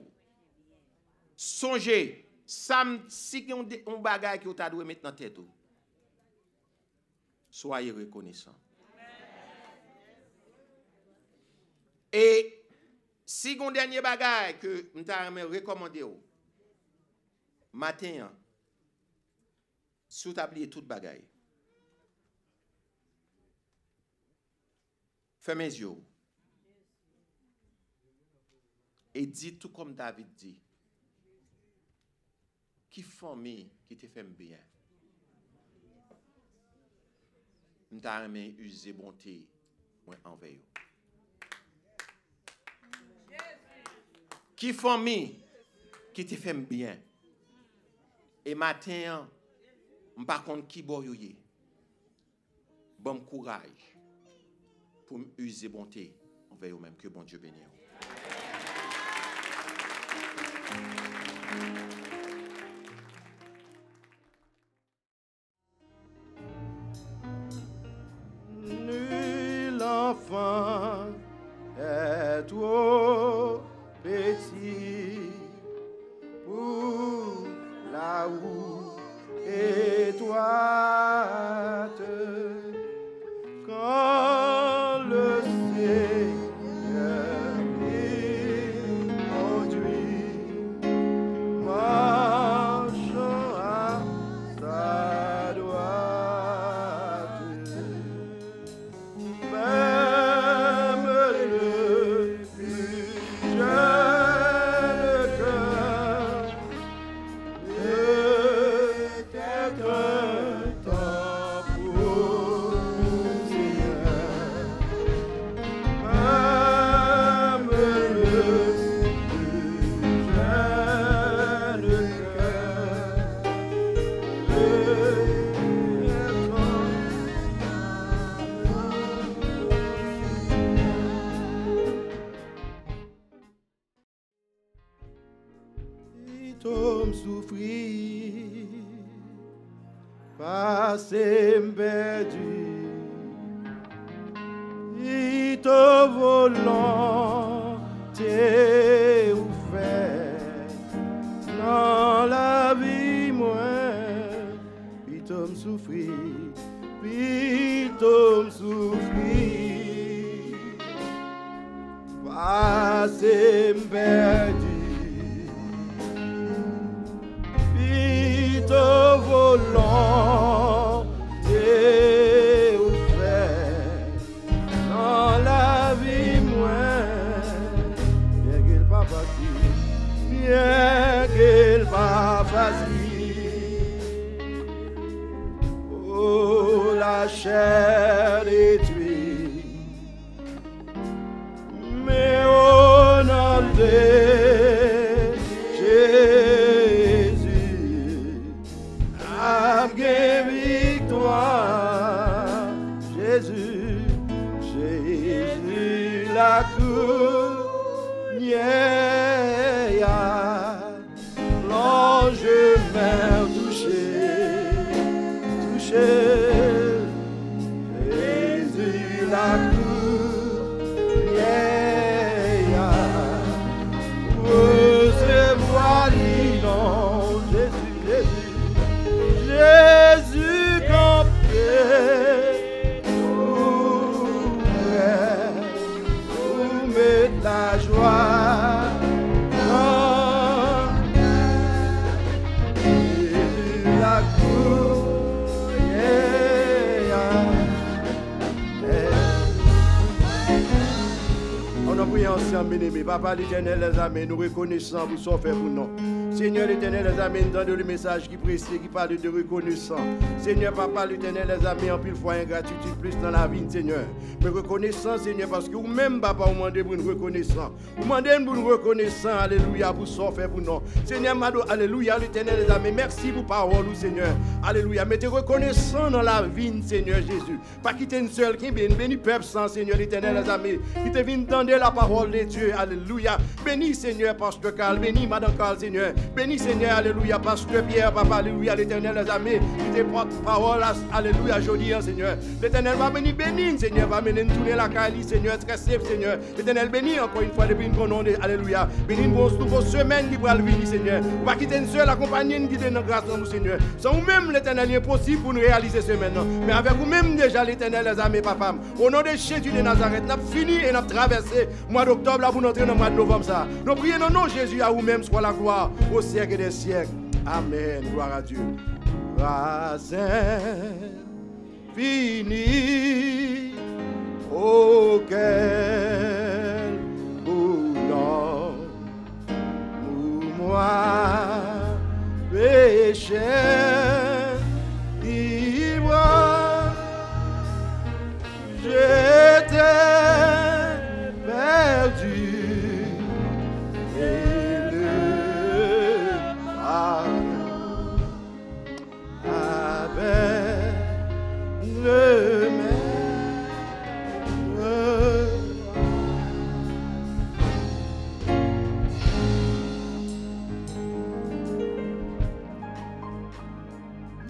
Sonje, sam si ki yon bagay ki yo ta dwe met nan tetou. Soyez reconnaissants. Et si dernier bagage que je t'ai recommandé, matin, as oublié tout bagage, fermez les yeux. Et dis tout comme David dit. Qui famille qui te fait bien? M'ta aimé user bonté envers vous. Qui famille qui te fait bien? Et matin, par contre qui boyoye. Bon courage pour user bonté envers vous-même. Que bon Dieu bénisse. Nous prions anciens bien-aimés, Papa l'éternel, les amis, nous reconnaissons pour son fait pour nous. Seigneur l'éternel, les amis, donne le message qui précise, qui parle de reconnaissance. Seigneur, papa l'éternel, les amis, en pile fois ingratitude plus dans la vie, Seigneur. Mais reconnaissant, Seigneur, parce que vous-même, papa, vous demandez pour nous reconnaissant. Vous demandez pour nous reconnaissant, alléluia, pour ce fait pour nous. Seigneur, Mado, alléluia, l'éternel, les amis, merci pour parole, Seigneur. Alléluia. Mettez reconnaissant dans la vie, Seigneur Jésus. Pas quitter une seule qui béni, béni peuple sans, Seigneur l'éternel, les amis, qui te vient la parole de Dieu. Alléluia. Béni, Seigneur, parce que Carl, béni, Madame Carl, Seigneur. Bénis, Seigneur, alléluia, pasteur Pierre, papa, alléluia, l'éternel, les amis, qui te porte parole, alléluia, aujourd'hui, hein, Seigneur. L'éternel va venir bénir, Seigneur, va mener tourner la caille, Seigneur, très safe, Seigneur. L'éternel bénit encore une fois depuis une bonne alléluia. Bénis une bonne semaine qui va venir, Seigneur. Va quitter une seule accompagnée, qui donne grâce à nous, Seigneur. Sans vous-même, l'éternel, est impossible pour nous réaliser ce maintenant. Mais avec vous-même, déjà, l'éternel, les amis, papa. Au nom de Jésus de Nazareth, nous avons fini et nous avons traversé le mois d'octobre là pour entrer dans le mois de novembre. Ça. Nous prions dans nom Jésus à vous-même, soit la gloire au siècle des siècles. Amen. Gloire à Dieu. fini auquel boulot pour moi péché.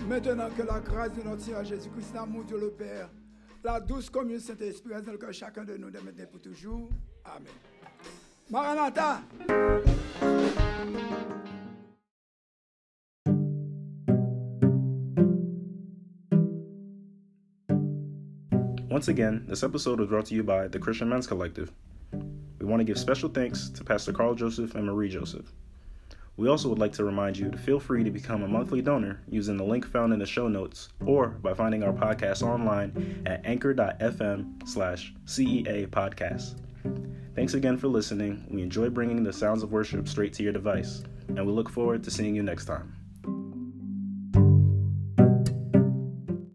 Maintenant que la grâce de notre Seigneur Jésus-Christ, l'amour de le Père, la douce commune Saint-Esprit dans le cœur chacun de nous de maintenant pour toujours. Amen. Maranatha. Once again, this episode was brought to you by the Christian Men's Collective. We want to give special thanks to Pastor Carl Joseph and Marie Joseph. We also would like to remind you to feel free to become a monthly donor using the link found in the show notes or by finding our podcast online at anchor.fm slash CEA podcast. Thanks again for listening. We enjoy bringing the sounds of worship straight to your device, and we look forward to seeing you next time.